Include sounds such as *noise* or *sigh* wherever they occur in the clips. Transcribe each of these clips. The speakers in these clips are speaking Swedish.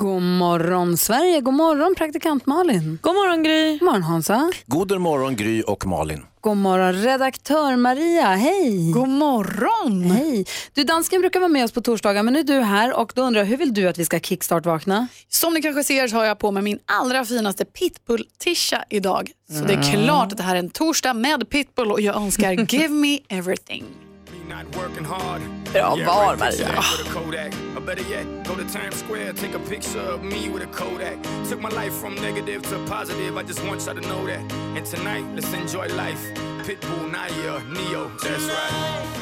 God morgon Sverige, god morgon praktikant Malin. God morgon Gry. God morgon Hansa. God morgon Gry och Malin. God morgon redaktör Maria, hej. God morgon. Hej. Du, dansken brukar vara med oss på torsdagar men nu är du här och då undrar jag hur vill du att vi ska kickstart-vakna? Som ni kanske ser så har jag på mig min allra finaste pitbull-tisha idag. Så det är klart att det här är en torsdag med pitbull och jag önskar *laughs* give me everything. Bra val, Maria. Or better yet, go to Times Square, take a picture of me with a Kodak. Took my life from negative to positive, I just want y'all to know that. And tonight, let's enjoy life. Pitbull, Naya, Neo, that's right.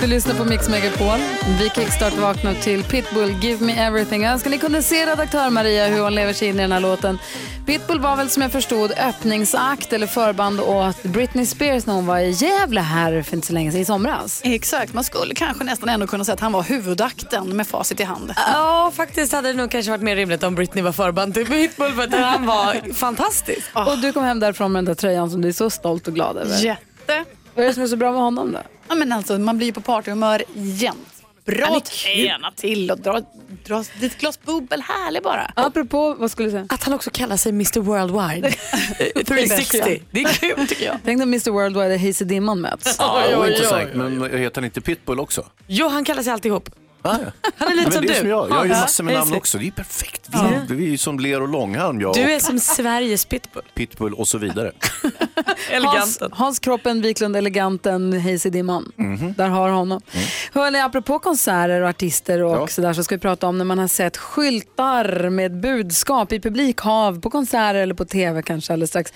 Du lyssnar på Mix Megapol. Vi kickstart vaknar till Pitbull, Give Me Everything. Jag önskar ni kunde se redaktör Maria hur hon lever sig in i den här låten. Pitbull var väl som jag förstod öppningsakt eller förband åt Britney Spears när hon var i Gävle här för inte så länge sedan i somras. Exakt, man skulle kanske nästan ändå kunna säga att han var huvudakten med facit i hand. Ja, faktiskt hade det nog kanske varit mer rimligt om Britney var förband till Pitbull för att han var fantastisk. *laughs* Och du kom hem därifrån med den där tröjan som du är så stolt och glad över. Jätte. Vad är det som är så bra med honom då? Ja, men alltså, man blir ju på partyhumör jämt. Bra träna till och dra, dra ett glas bubbel. Härlig bara. Apropå, vad skulle du säga? Att han också kallar sig Mr Worldwide. *laughs* 360. Det är kul tycker jag. Tänk när Mr Worldwide och Hayes i Dimman möts. Ja, intressant. Men heter han inte Pitbull också? Jo, han kallar sig alltihop. Ah, ja. Han är lite Men som det är du. som jag. Jag har ju Ja, massor med namn också. Det är perfekt. Vi, vi är ju som ler och långhalm, jag Du och är som Sveriges Pitbull. *laughs* Pitbull och så vidare. *laughs* Hans, Eleganten. Hans Kroppen, Wiklund, Eleganten, Hayes i Dimman. Där har honom. Hörrni, apropå konserter och artister och Ja. sådär så ska vi prata om när man har sett skyltar med budskap i publikhav på konserter eller på tv kanske alldeles strax.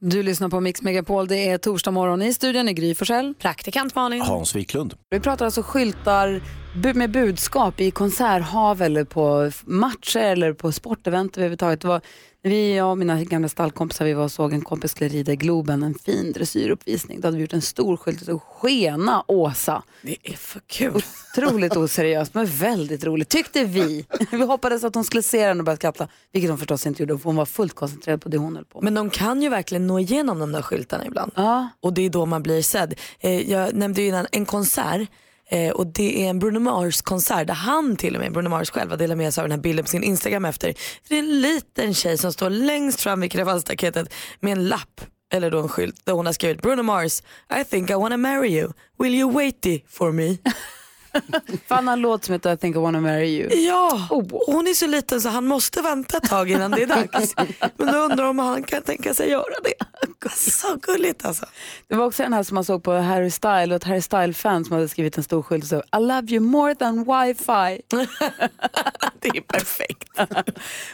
Du lyssnar på Mix Megapol. Det är torsdag morgon i studion i Gry Forssell. Praktikant Malin. Hans Wiklund. Vi pratar alltså skyltar med budskap i konserthav eller på matcher eller på sportevent överhuvudtaget. Det var, vi, jag och mina gamla stallkompisar, vi var och såg en kompis skulle rida i Globen, en fin dressyruppvisning. Då hade vi gjort en stor skylt och Skena Åsa. Det är för kul. Otroligt oseriöst men väldigt roligt tyckte vi. *laughs* Vi hoppades att hon skulle se den och börja skratta, vilket hon förstås inte gjorde för hon var fullt koncentrerad på det hon höll på med. Men de kan ju verkligen nå igenom de där skyltarna ibland. Ja. Och det är då man blir sedd. Eh, jag nämnde ju innan en konsert eh, och det är en Bruno Mars konsert där han till och med, Bruno Mars själv, har delat med sig av den här bilden på sin Instagram efter. Det är en liten tjej som står längst fram vid kravallstaketet med en lapp eller då en skylt där hon har skrivit Bruno Mars, I think I wanna marry you, will you waity for me? *laughs* Har en låt som heter I think I wanna marry you. Ja, och hon är så liten så han måste vänta ett tag innan det är dags. Men då undrar om han kan tänka sig göra det. Så gulligt alltså. Det var också den här som man såg på Harry Style och ett Harry Style-fan som hade skrivit en stor skylt och så I love you more than wifi. *laughs* Det är perfekt.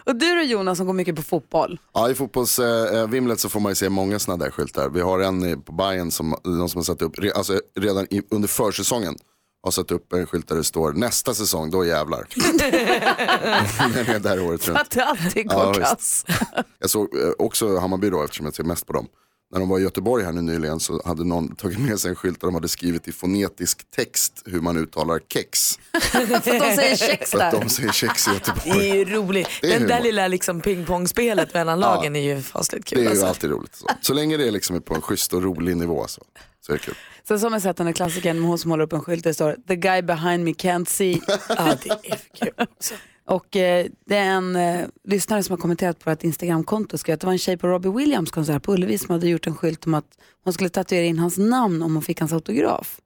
och du då Jonas som går mycket på fotboll. Ja, i fotbollsvimlet så får man ju se många sådana där skyltar. Vi har en på Bayern som, någon som har satt upp, re- alltså redan i, under försäsongen, har satt upp en skylt där det står nästa säsong, då jävlar. *laughs* Den är där året runt. Att det alltid går Ja, kass. *laughs* Jag såg eh, också Hammarby då, eftersom jag ser mest på dem. När de var i Göteborg här nu nyligen så hade någon tagit med sig en skylt där de hade skrivit i fonetisk text hur man uttalar kex. *laughs* För att de säger kex För att där. de säger kex i Det Göteborg. är ju roligt. Det är Den där lilla liksom pingpongspelet mellan lagen är ju fasligt kul. Det är ju alltså. alltid roligt. Så, så länge det liksom är på en schysst och rolig nivå så, så är det kul. Sen så har man sett den här klassikern med hon som håller upp en skylt där det står The guy behind me can't see. *laughs* Ja, det är för kul också. Och eh, det är en eh, lyssnare som har kommenterat på ett Instagramkonto skrev att det var en tjej på Robbie Williams konsert på Ullevi som hade gjort en skylt om att hon skulle tatuera in hans namn om hon fick hans autograf.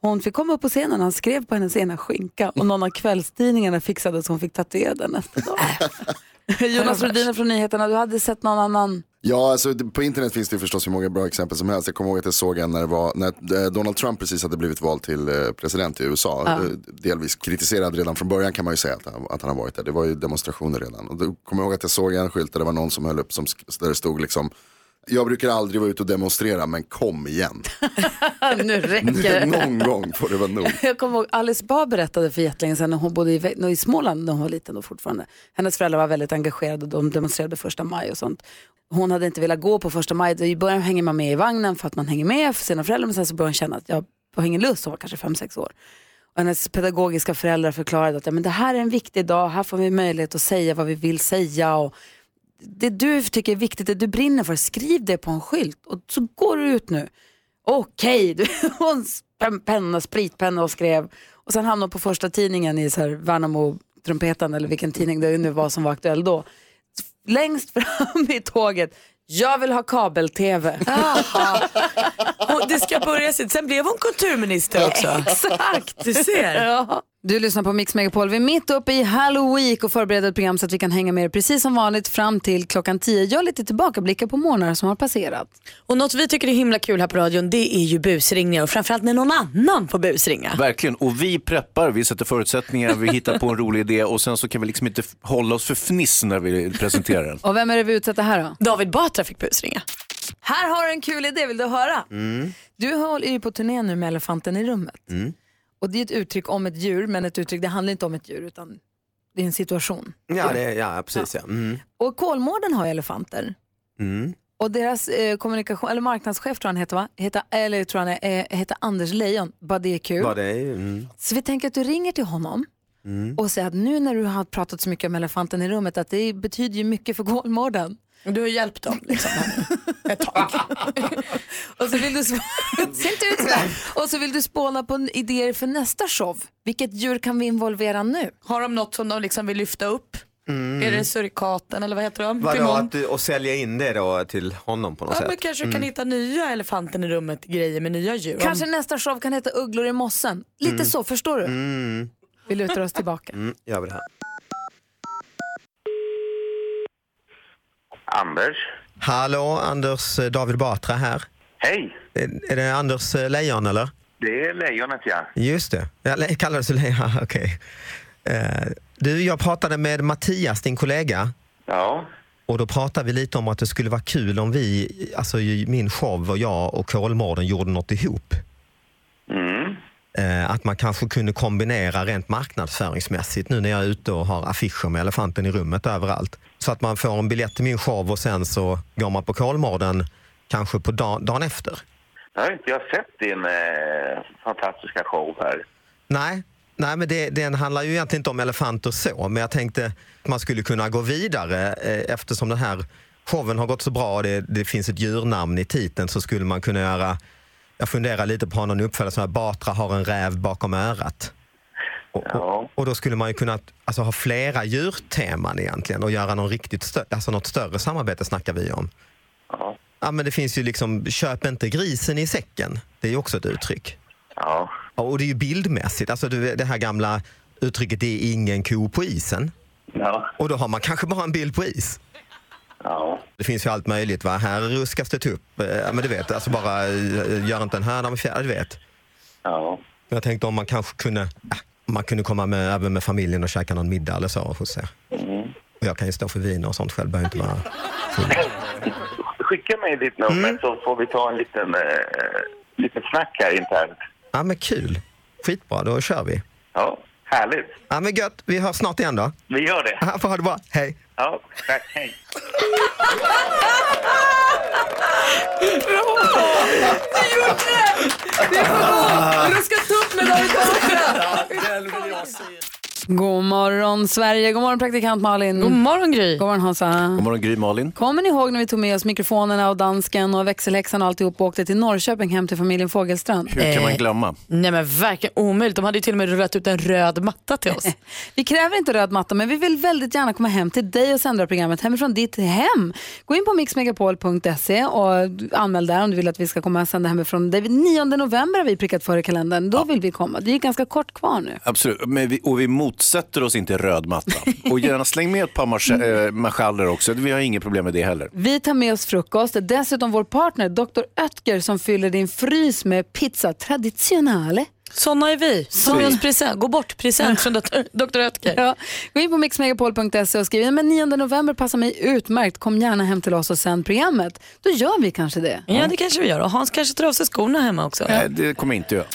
Hon fick komma upp på scenen, han skrev på hennes ena skinka och någon av kvällstidningarna fixade så hon fick tatuera den nästa dag. *laughs* *laughs* Jonas Rhodiner från nyheterna, du hade sett någon annan? Ja, alltså, på internet finns det förstås hur många bra exempel som helst. Jag kommer ihåg att jag såg en när, det var, när eh, Donald Trump precis hade blivit vald till eh, president i USA. Ja. Eh, Delvis kritiserad redan från början kan man ju säga att han, att han har varit där. Det var ju demonstrationer redan. Och då kommer jag ihåg att jag såg en skylt där det var någon som höll upp som, där det stod liksom jag brukar aldrig vara ute och demonstrera men kom igen. *laughs* nu räcker det. Någon gång får det vara nog. *laughs* Jag kommer ihåg Alice Bah berättade för jättelänge sedan när hon bodde i, i Småland när hon var liten då fortfarande. Hennes föräldrar var väldigt engagerade och de demonstrerade första maj och sånt. Hon hade inte velat gå på första maj. I början hänger man med i vagnen för att man hänger med för sina föräldrar men sen så började hon känna att jag har ingen lust. Hon var kanske fem sex år. Och hennes pedagogiska föräldrar förklarade att ja, men det här är en viktig dag, här får vi möjlighet att säga vad vi vill säga. Och det du tycker är viktigt, det du brinner för, skriv det på en skylt och så går du ut nu. Okej, *laughs* du hon spänn penna, spritpenna och skrev. Och sen hamnade hon på första tidningen i så här Värnamo Trumpeten eller vilken tidning det nu var som var aktuell då. Längst fram *laughs* i tåget, jag vill ha kabel-tv. Och det ska börja sitt. Sen blev hon kulturminister också. *laughs* Exakt. Du ser. Ja. Du lyssnar på Mix Megapol. Vi är mitt uppe i Halloween och förbereder ett program så att vi kan hänga med er precis som vanligt fram till klockan 10. Gör lite tillbakablickar på månader som har passerat. Och något vi tycker är himla kul här på radion det är ju busringningar och framförallt när någon annan får busringa. Verkligen, och vi preppar, vi sätter förutsättningar, vi hittar på en rolig idé och sen så kan vi liksom inte hålla oss för fniss när vi presenterar den. *laughs* Och vem är det vi utsätter här då? David Batra fick busringa. Här har du en kul idé, vill du höra? Mm. Du håller ju på turné nu med elefanten i rummet. Mm. Och det är ett uttryck om ett djur, men ett uttryck, det handlar inte om ett djur utan det är en situation. Ja, det, ja precis ja. Mm. Och Kolmården har ju elefanter. Mm. Och deras eh, kommunikation, eller marknadschef tror han heter va? Heter, eller tror han är, eh, heter Anders Lejon. Bara det är kul. Vad det är mm. Så vi tänker att du ringer till honom Mm. och säger att nu när du har pratat så mycket om elefanten i rummet att det betyder ju mycket för Kolmården. Du har hjälpt dem liksom. *laughs* och så vill du. *laughs* Och så vill du spåna på idéer för nästa show. Vilket djur kan vi involvera nu? Har de något som de liksom vill lyfta upp? Mm. Är det surikaten eller vad heter de? Vadå, att, du- och sälja in det då till honom på något Ja, sätt? men kanske du kan Mm. hitta nya elefanten i rummet, grejer med nya djur. Kanske nästa show kan heta Ugglor i mossen. Lite Mm. så, förstår du? Mm. Vi lutar oss tillbaka. Mm, gör vi det här. Anders. Hallå, Anders eh, David Batra här. Hej, Är, är det Anders eh, Lejon eller? det är lejonet ja. Just det, jag kallades Lejon, *laughs* okej. Eh, du, jag pratade med Mattias, din kollega. Ja. Och då pratade vi lite om att det skulle vara kul om vi, alltså min show och jag och Kolmården gjorde något ihop. Eh, att man kanske kunde kombinera rent marknadsföringsmässigt nu när jag är ute och har affischer med elefanten i rummet överallt. Så att man får en biljett till min show och sen så går man på Kolmården kanske på dag, dagen efter. Jag har inte jag sett din eh, fantastiska show här. Nej, nej men det, den handlar ju egentligen inte om elefanter så, men jag tänkte att man skulle kunna gå vidare eh, eftersom den här showen har gått så bra och det, det finns ett djurnamn i titeln så skulle man kunna göra, jag funderar lite på någon uppföljare som här, Batra har en räv bakom örat. Och, och, och då skulle man ju kunna alltså, ha flera djurteman egentligen och göra någon riktigt stö- alltså något större samarbete snackar vi om. Ja. Ja, men det finns ju liksom, köp inte grisen i säcken. Det är ju också ett uttryck. Ja. Och det är ju bildmässigt, alltså det här gamla uttrycket det är ingen ko på isen. Ja. Och då har man kanske bara en bild på is. Ja. Det finns ju allt möjligt. Va? Här ruskas det upp. Eh, Ja, men du vet, alltså bara eh, gör inte en höna med fjäder, du vet. Ja. Jag tänkte om man kanske kunde, äh, man kunde komma med, även med familjen och käka någon middag eller så hos er. Mm. Och jag kan ju stå för vin och sånt själv, behöver inte vara Skicka mig ditt nummer så får vi ta en liten, eh, liten snack här internt. Ja men kul. Skitbra, då kör vi. Ja, härligt. Ja men gött, vi hörs snart igen då. Vi gör det. Ja, ha det bra, hej. Ja, tack. Hej. Du gjorde det! Det är för god! Ruska tupp med David Batra! God morgon Sverige, god morgon praktikant Malin. God morgon Gry. God morgon Hansa. God morgon Gry Malin. Kommer ni ihåg när vi tog med oss mikrofonerna och dansken och växelhäxan och alltihop och åkte till Norrköping hem till familjen Fogelstrand? Hur kan man glömma? Nej men verkligen omöjligt. De hade ju till och med rullat ut en röd matta till oss. *laughs* Vi kräver inte röd matta men vi vill väldigt gärna komma hem till dig och sända programmet hemifrån ditt hem. Gå in på mixmegapol.se och anmäl där om du vill att vi ska komma och sända hemifrån dig. 9 november har vi prickat för i kalendern. Då vill vi komma. Det är ganska kort kvar nu. Absolut, Men vi, och vi mot motsätter oss inte röd matta. Och gärna släng med ett par marsch- eh, marschaller också. Vi har inget problem med det heller. Vi tar med oss frukost. Dessutom vår partner Dr. Oetker som fyller din frys med pizza traditionale. Såna är vi. Present. Gå bort present från Dr. *laughs* Oetker. Ja. Gå in på mixmegapol.se och skriv men 9 november passar mig utmärkt. Kom gärna hem till oss och sänd programmet. Då gör vi kanske det. Ja, det kanske vi gör. Och Hans kanske tar av sig skorna hemma också. Nej, det kommer jag inte göra.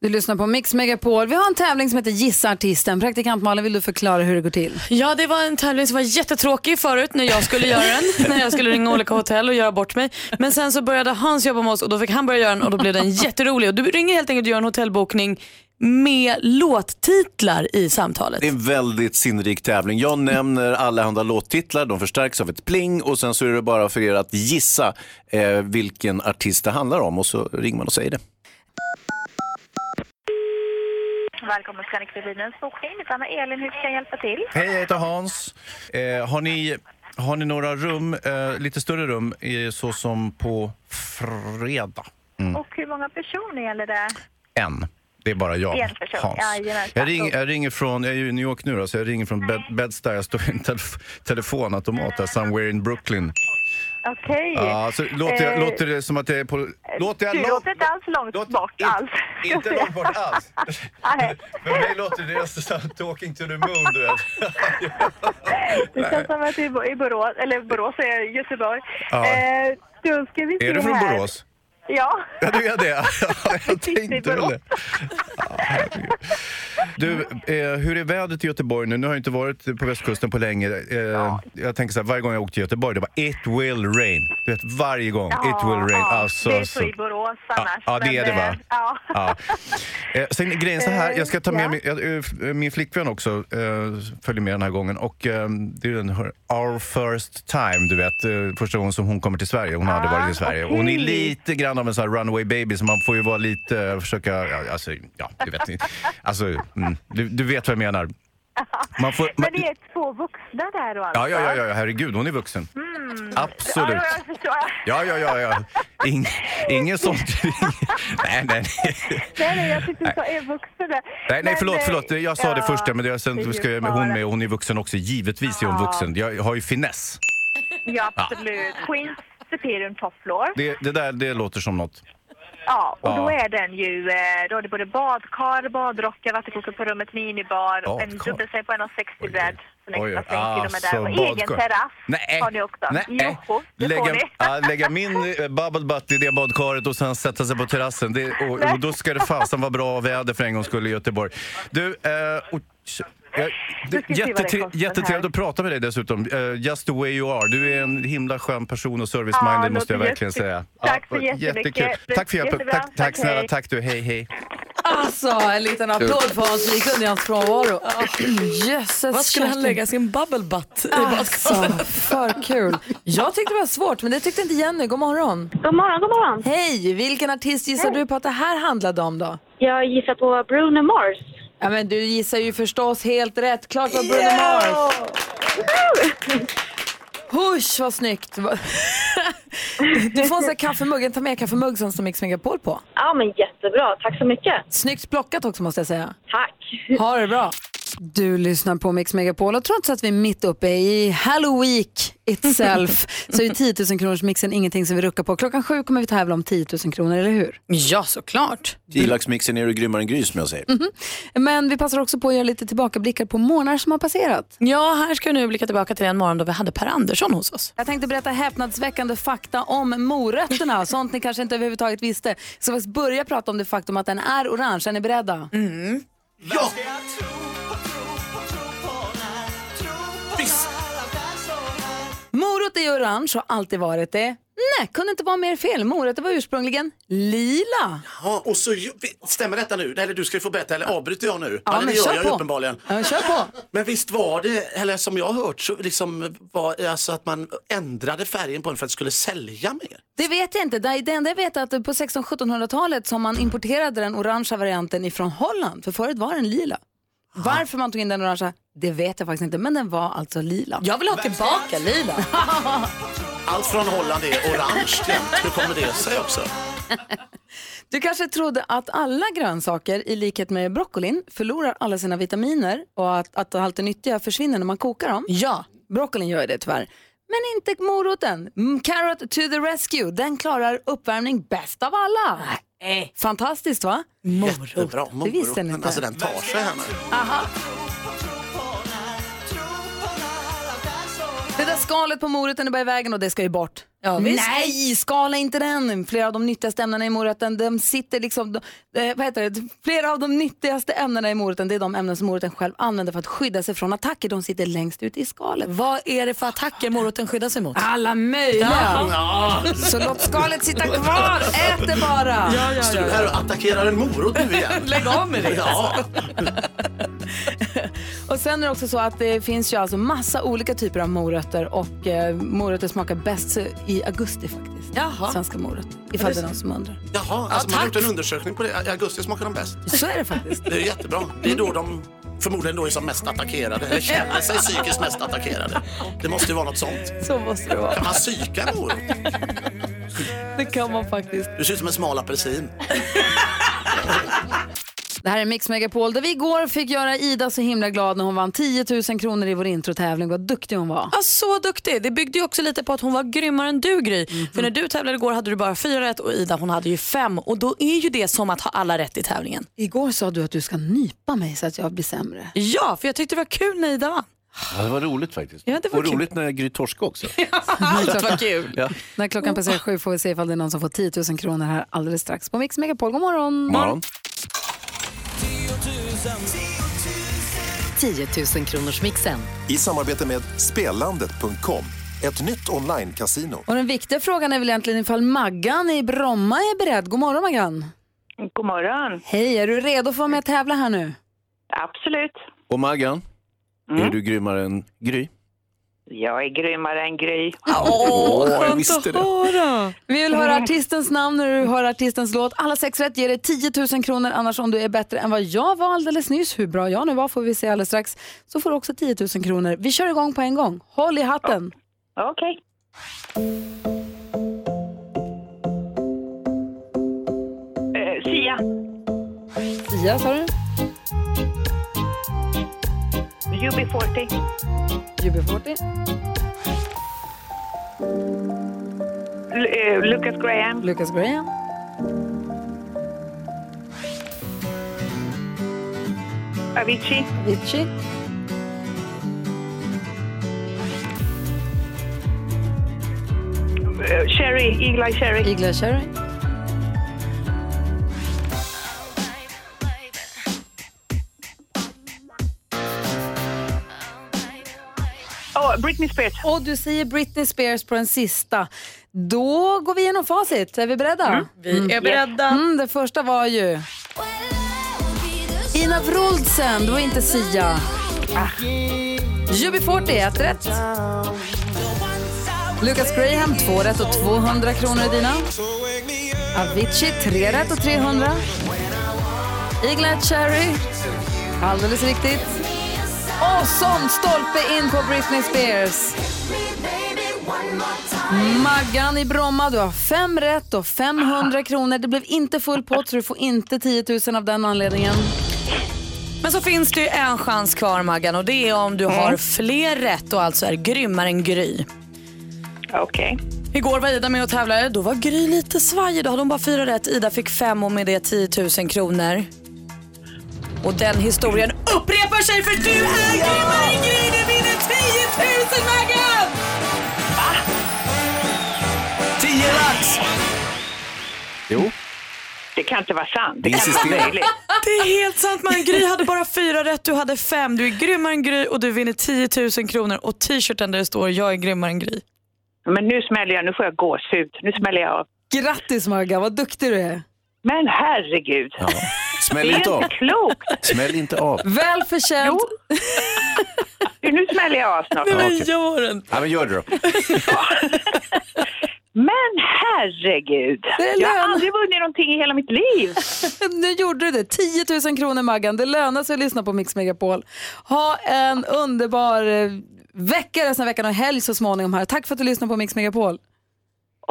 Du lyssnar på Mix Megapol. Vi har en tävling som heter Gissa artisten. Praktikant Malin, vill du förklara hur det går till? Ja, det var en tävling som var jättetråkig förut när jag skulle göra den. *laughs* när jag skulle ringa olika hotell och göra bort mig. Men sen så började Hans jobba med oss och då fick han börja göra den och då blev den *laughs* jätterolig. Och du ringer helt enkelt och gör en hotellbokning med låttitlar i samtalet. Det är en väldigt sinnrik tävling. Jag nämner allehanda låttitlar, de förstärks av ett pling och sen så är det bara för er att gissa eh, vilken artist det handlar om och så ringer man och säger det. Välkommen till Scandic Rubinens bokning. Mitt namn är Elin. Hur kan jag hjälpa till? Hej, jag heter Hans. Eh, har, ni, har ni några rum, eh, lite större rum, eh, så som på fredag? Mm. Och hur många personer gäller det? En. Det är bara jag, En person. Hans. Jag, ring, jag ringer från, jag är ju i New York nu då, så jag ringer från Bed, Bed-Stuy. Jag står i en telef- telefonautomat där, somewhere in Brooklyn. Okej. Ja, så låter, jag, Eh, låter det som att det är på... Låter jag Du långt? låter inte alls långt bort alls. Inte långt bort alls. *laughs* Nej. *laughs* För mig låter det nästan som talking to the moon, du vet. *laughs* Det känns som att du är i Bo- i Borås, eller Borås är Göteborg. Ja. Eh, då ska vi se Är du från här. Borås? Ja. Ja, du är det? Ja, jag tänkte väl Borås. det. Ja, herregud. Du, eh, hur är vädret i Göteborg nu? Nu har jag inte varit på västkusten på länge. Eh, Jag tänker så här, varje gång jag åker till Göteborg, det var it will rain. Du vet, varje gång, it will rain. Ja, Alltså, det är så i Borås annars. Ja, det är det va? eh, Ja. Ja. Eh, sen grejen så här, jag ska ta med Ja. min, jag, eh, min flickvän också, eh, följer med den här gången. Och eh, det är den här Our first time, du vet. Eh, första gången som hon kommer till Sverige. Hon har aldrig varit i Sverige. Hon är lite grann av en sån här runaway baby, så man får ju vara lite, eh, försöka, ja, alltså, ja, du vet. *laughs* Alltså, mm, du, du vet vad jag menar. *laughs* Man får, Men det är två vuxna där då alltså? ja, ja, ja, ja, herregud, hon är vuxen. Mm. Absolut. Ja, jag förstår. Ja, ja, ja, ja. Ing, ingen *laughs* sånt. nej, *laughs* nej, nej. Nej, nej, jag tyckte du sa är vuxna där. Nej, nej Men, förlåt, eh, förlåt. Jag sa det ja, först, men det, sen det ska jag med hon med. Hon är vuxen också. Givetvis är hon Ja. vuxen. Jag har ju finess. Ja, absolut. Queens Superior Top Floor. Det, det där det låter som något. Ja, och Ja. då är den ju, eh, då är det både badkar, badrockar, vattenkokare på rummet, minibar, Badkar? en dubbelsäng på 1,60 bädd. En Oj, alltså, där. Och egen terrass Nej, har ni också. nej. Jo, det får Lägga, ni. lägga min eh, bubble butt i det badkaret och sen sätta sig på terrassen. Det, och, och då ska det fasen vara bra väder för en gång skulle i Göteborg. Du, eh, och, Ja, jättetre- jättetrevligt att prata med dig dessutom. Eh, just the way you are. Du är en himla skön person och service-minded Ja, måste jag verkligen säga. Tack så och jättemycket. Jättekul. Tack för hjälpen. Tack, tack, Tack, snälla. hej. Tack du. Hej, hej. Alltså, en liten applåd för Hans Wiklund i hans frånvaro. *clears throat* Jösses Vad skulle han lägga sin bubble butt i Alltså, för kul. Jag tyckte det var svårt, men det tyckte inte Jenny. God morgon. God morgon, god morgon. Hej! Vilken artist gissar du på att det här handlade om då? Jag gissar på Bruno Mars. Ja, men du gissar ju förstås helt rätt. Klart var Bruno Mars. Husch, vad snyggt. *laughs* Du får en sån här kaffemugg. Ta med kaffemugg som står Mix Megapol på. Ja, men jättebra. Tack så mycket. Snyggt plockat också måste jag säga. Tack. Ha det bra. Du lyssnar på Mix Megapol och trots att vi är mitt uppe i Halloween itself *laughs* så är 10 000 kronors mixen ingenting som vi ruckar på. Klockan sju kommer vi tävla om 10 000 kronor, eller hur? Ja, såklart. Gilaxmixen är du grymmare än Gry som jag säger. Mhm. Men vi passar också på att göra lite tillbakablickar på månader som har passerat. Ja, här ska vi nu blicka tillbaka till den morgon då vi hade Per Andersson hos oss. Jag tänkte berätta häpnadsväckande fakta om morötterna, *laughs* sånt ni kanske inte överhuvudtaget visste. Så vi börja prata om det faktum att den är orange. Är ni beredda? Mm. Ja! Morot är orange och har alltid varit det. Nej, kunde inte vara mer fel. Morötter var ursprungligen lila. Ja, och så stämmer detta nu? Eller du ska ju få berätta, eller avbryter jag nu? Ja, eller men det gör jag på. uppenbarligen. Ja, kör på. Men visst var det, eller som jag har hört, så liksom var alltså att man ändrade färgen på den för att det skulle sälja mer? Det vet jag inte. Det det enda jag vet är att på 1600-1700-talet som man importerade den orangea varianten ifrån Holland. För förut var den lila. Varför man tog in den orangea, det vet jag faktiskt inte. Men den var alltså lila. Jag vill ha tillbaka lila. *laughs* Allt från Holland är orange jämt. Hur kommer det sig också? Du kanske trodde att alla grönsaker, i likhet med broccolin, förlorar alla sina vitaminer och att, att allt det nyttiga försvinner när man kokar dem? Ja. Broccolin gör det tyvärr. Men inte moroten. Mm, Carrot to the rescue. Den klarar uppvärmning bäst av alla. Nej. Fantastiskt va? Jättebra. Det visste ni inte. Alltså den tar sig nu. Aha. Det där skalet på moroten är bara i vägen och det ska ju bort. Visst. Nej, skala inte den. Flera av de nyttigaste ämnena i moroten, de sitter liksom, eh, vad heter det? Flera av de nyttigaste ämnena i moroten, det är de ämnen som moroten själv använder för att skydda sig från attacker. De sitter längst ut i skalet. Vad är det för attacker moroten skyddar sig mot? Alla möjliga. Ja. Så låt skalet sitta *laughs* kvar, ät det bara. Står du här och attackerar en morot nu igen? *laughs* Lägg av med det. Ja. *laughs* Och sen är det också så att det finns ju alltså massa olika typer av morötter och eh, morötter smakar bäst i augusti faktiskt. Jaha. Svenska morötter, ifall det är någon som undrar. Jaha, alltså man har gjort en undersökning på det. I augusti smakar de bäst. Så är det faktiskt. Det är jättebra. Det är då de förmodligen då är som mest attackerade, eller känner sig psykiskt mest attackerade. Det måste ju vara något sånt. Så måste det vara. Kan man psyka en morot? Det kan man faktiskt. Du ser ut som en smal apelsin. Det här är Mix Megapol där vi igår fick göra Ida så himla glad när hon vann 10 000 kronor i vår introtävling. Vad duktig hon var. Ja, så duktig. Det byggde ju också lite på att hon var grymmare än du Gry. För när du tävlade igår hade du bara fyra rätt och Ida hon hade ju fem. Och då är ju det som att ha alla rätt i tävlingen. Igår sa du att du ska nypa mig så att jag blir sämre. Ja, för jag tyckte det var kul när Ida vann. Ja, det var roligt faktiskt. Ja, det var och kul. roligt när Gry torskade också. *laughs* det var kul. Ja. När klockan passerar sju får vi se ifall det är någon som får 10 000 kronor här alldeles strax på Mix Megapol. God morgon! Morgon. 10 000 kronors mixen. I samarbete med Spelandet.com, ett nytt online-casino. Och den viktiga frågan är väl egentligen ifall Maggan i Bromma är beredd. God morgon Maggan! God morgon. Hej, är du redo för att vara med och tävla här nu? Absolut. Och Maggan, Mm. är du grymmare än Gry? Jag är grymmare än Gry. Åh, jag visste det. höra! Vi vill höra artistens namn när du hör artistens låt. Alla sex rätt ger dig 10 000 kronor. Annars om du är bättre än vad jag var alldeles nyss, hur bra jag nu var får vi se alldeles strax, så får du också 10 000 kronor. Vi kör igång på en gång. Håll i hatten. Okej. Eh, Sia. Sia sa du? UB40. UB40. L- eh, Lucas Graham. Lucas Graham. Avicii. Avicii. Eh, Cherry. Eagle Eye Cherry. Eagle Britney Spears. Och du säger Britney Spears på den sista. Då går vi igenom facit. Är vi beredda? Vi är beredda. Mm, det första var ju Ina Wroldsen, det var inte Sia. UB40, ett rätt. Lucas Graham, två rätt och 200 kronor är dina. Avicii, tre rätt och 300. Eagle Eye Cherry, alldeles riktigt. Och som stolpe in på Britney Spears. Maggan i Bromma, du har fem rätt och 500 kronor. Det blev inte full pott så du får inte 10 000 av den anledningen. Men så finns det ju en chans kvar Maggan och det är om du har fler rätt och alltså är grymmare än Gry. Okej. Igår var Ida med och tävlade. Då var Gry lite svajig. Då hade hon bara fyra rätt. Ida fick fem och med det 10 000 kronor. Och den historien upprepar sig för du är grymmare än Gry. Du vinner 10 000 Maggan! 10 lax! Jo. Det kan inte vara sant. Det Det kan inte vara möjligt. Det är helt sant man. Gry hade bara fyra rätt, du hade fem. Du är grymmare än Gry och du vinner 10 000 kronor och t-shirten där det står jag är grymmare än Gry. Men nu smäller jag. Nu får jag gåshud. Nu smäller jag av. Grattis Maggan, vad duktig du är. Men herregud. Ja. Det Smäll är inte av. inte klokt. Smäll inte av. Väl förtjänt. Jo, nu smäller jag av snart. Ja, okej. Gör den. Ja, men gör det då. *laughs* Men herregud. är Jag har aldrig vunnit någonting i hela mitt liv. *laughs* Nu gjorde du det. 10 000 kronor Maggan. Det lönar sig att lyssna på Mix Megapol. Ha en underbar eh, vecka resten av veckan och helg så småningom här. Tack för att du lyssnade på Mix Megapol.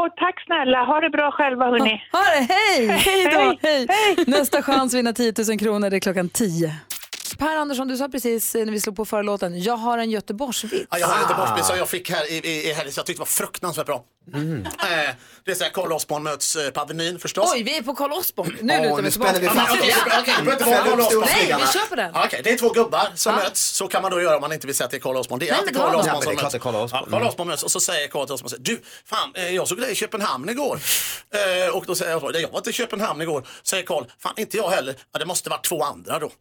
Och tack snälla. Ha det bra själva hörni. Ha det, hej! Hej då! Hej. Hej. Nästa chans vinna 10 000 kronor, det är klockan 10. Per Andersson, du sa precis eh, när vi slog på förra låten, jag har en Göteborgsvits. Ja, jag har en Göteborgsbil som jag fick här i, i, i helgen så jag tyckte det var fruktansvärt bra. *laughs* Eh, det är så här Carl Osborn möts eh, på Avenyn förstås. Oj, vi är på Carl Osborn. Nu Åh, lutar nu vi spänner vi tillbaka. fast oss. Okej, okej, det behöver inte vara Carl Osborn. Nej, vi kör på den. Ja, Okej, det är två gubbar som möts. Så kan man då göra om man inte vill säga att det är Carl Osborn. Det är Nej, alltid men var Osborn som Ja, men det är möts. klart det är Carl Osborn. Ja, Mm. Osborn möts och så säger Carl Osborn så här, du, fan, eh, jag såg dig i Köpenhamn igår. *laughs* Eh, och då säger jag, "Nej, jag var inte i Köpenhamn igår. Säger Carl, fan inte jag heller. Ja, det måste varit två andra då.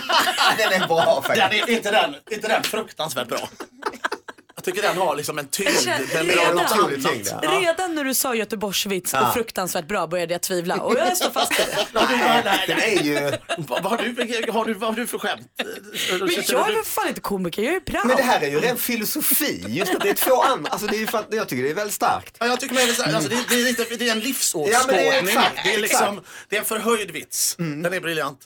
*laughs* den är bra faktiskt. Den är inte den, inte den fruktansvärt bra. Jag tycker den har liksom en tyngd. Den något annat. Ja. redan när du sa Göteborgsvits Ja. och fruktansvärt bra började jag tvivla och jag står fast vid det. *laughs* Nej, nej, den är ju... Vad har du, har du, vad har du för skämt? Men jag är väl fan inte komiker, jag är proud. Men det här är ju ren filosofi, just att det är två andra, alltså det är ju fan, jag tycker det är väldigt starkt. Ja, jag tycker med det, alltså, det, det, är lite, det är en livsåskådning. Ja, det är exakt, det, är liksom. Mm. det är en förhöjd vits. Den är briljant.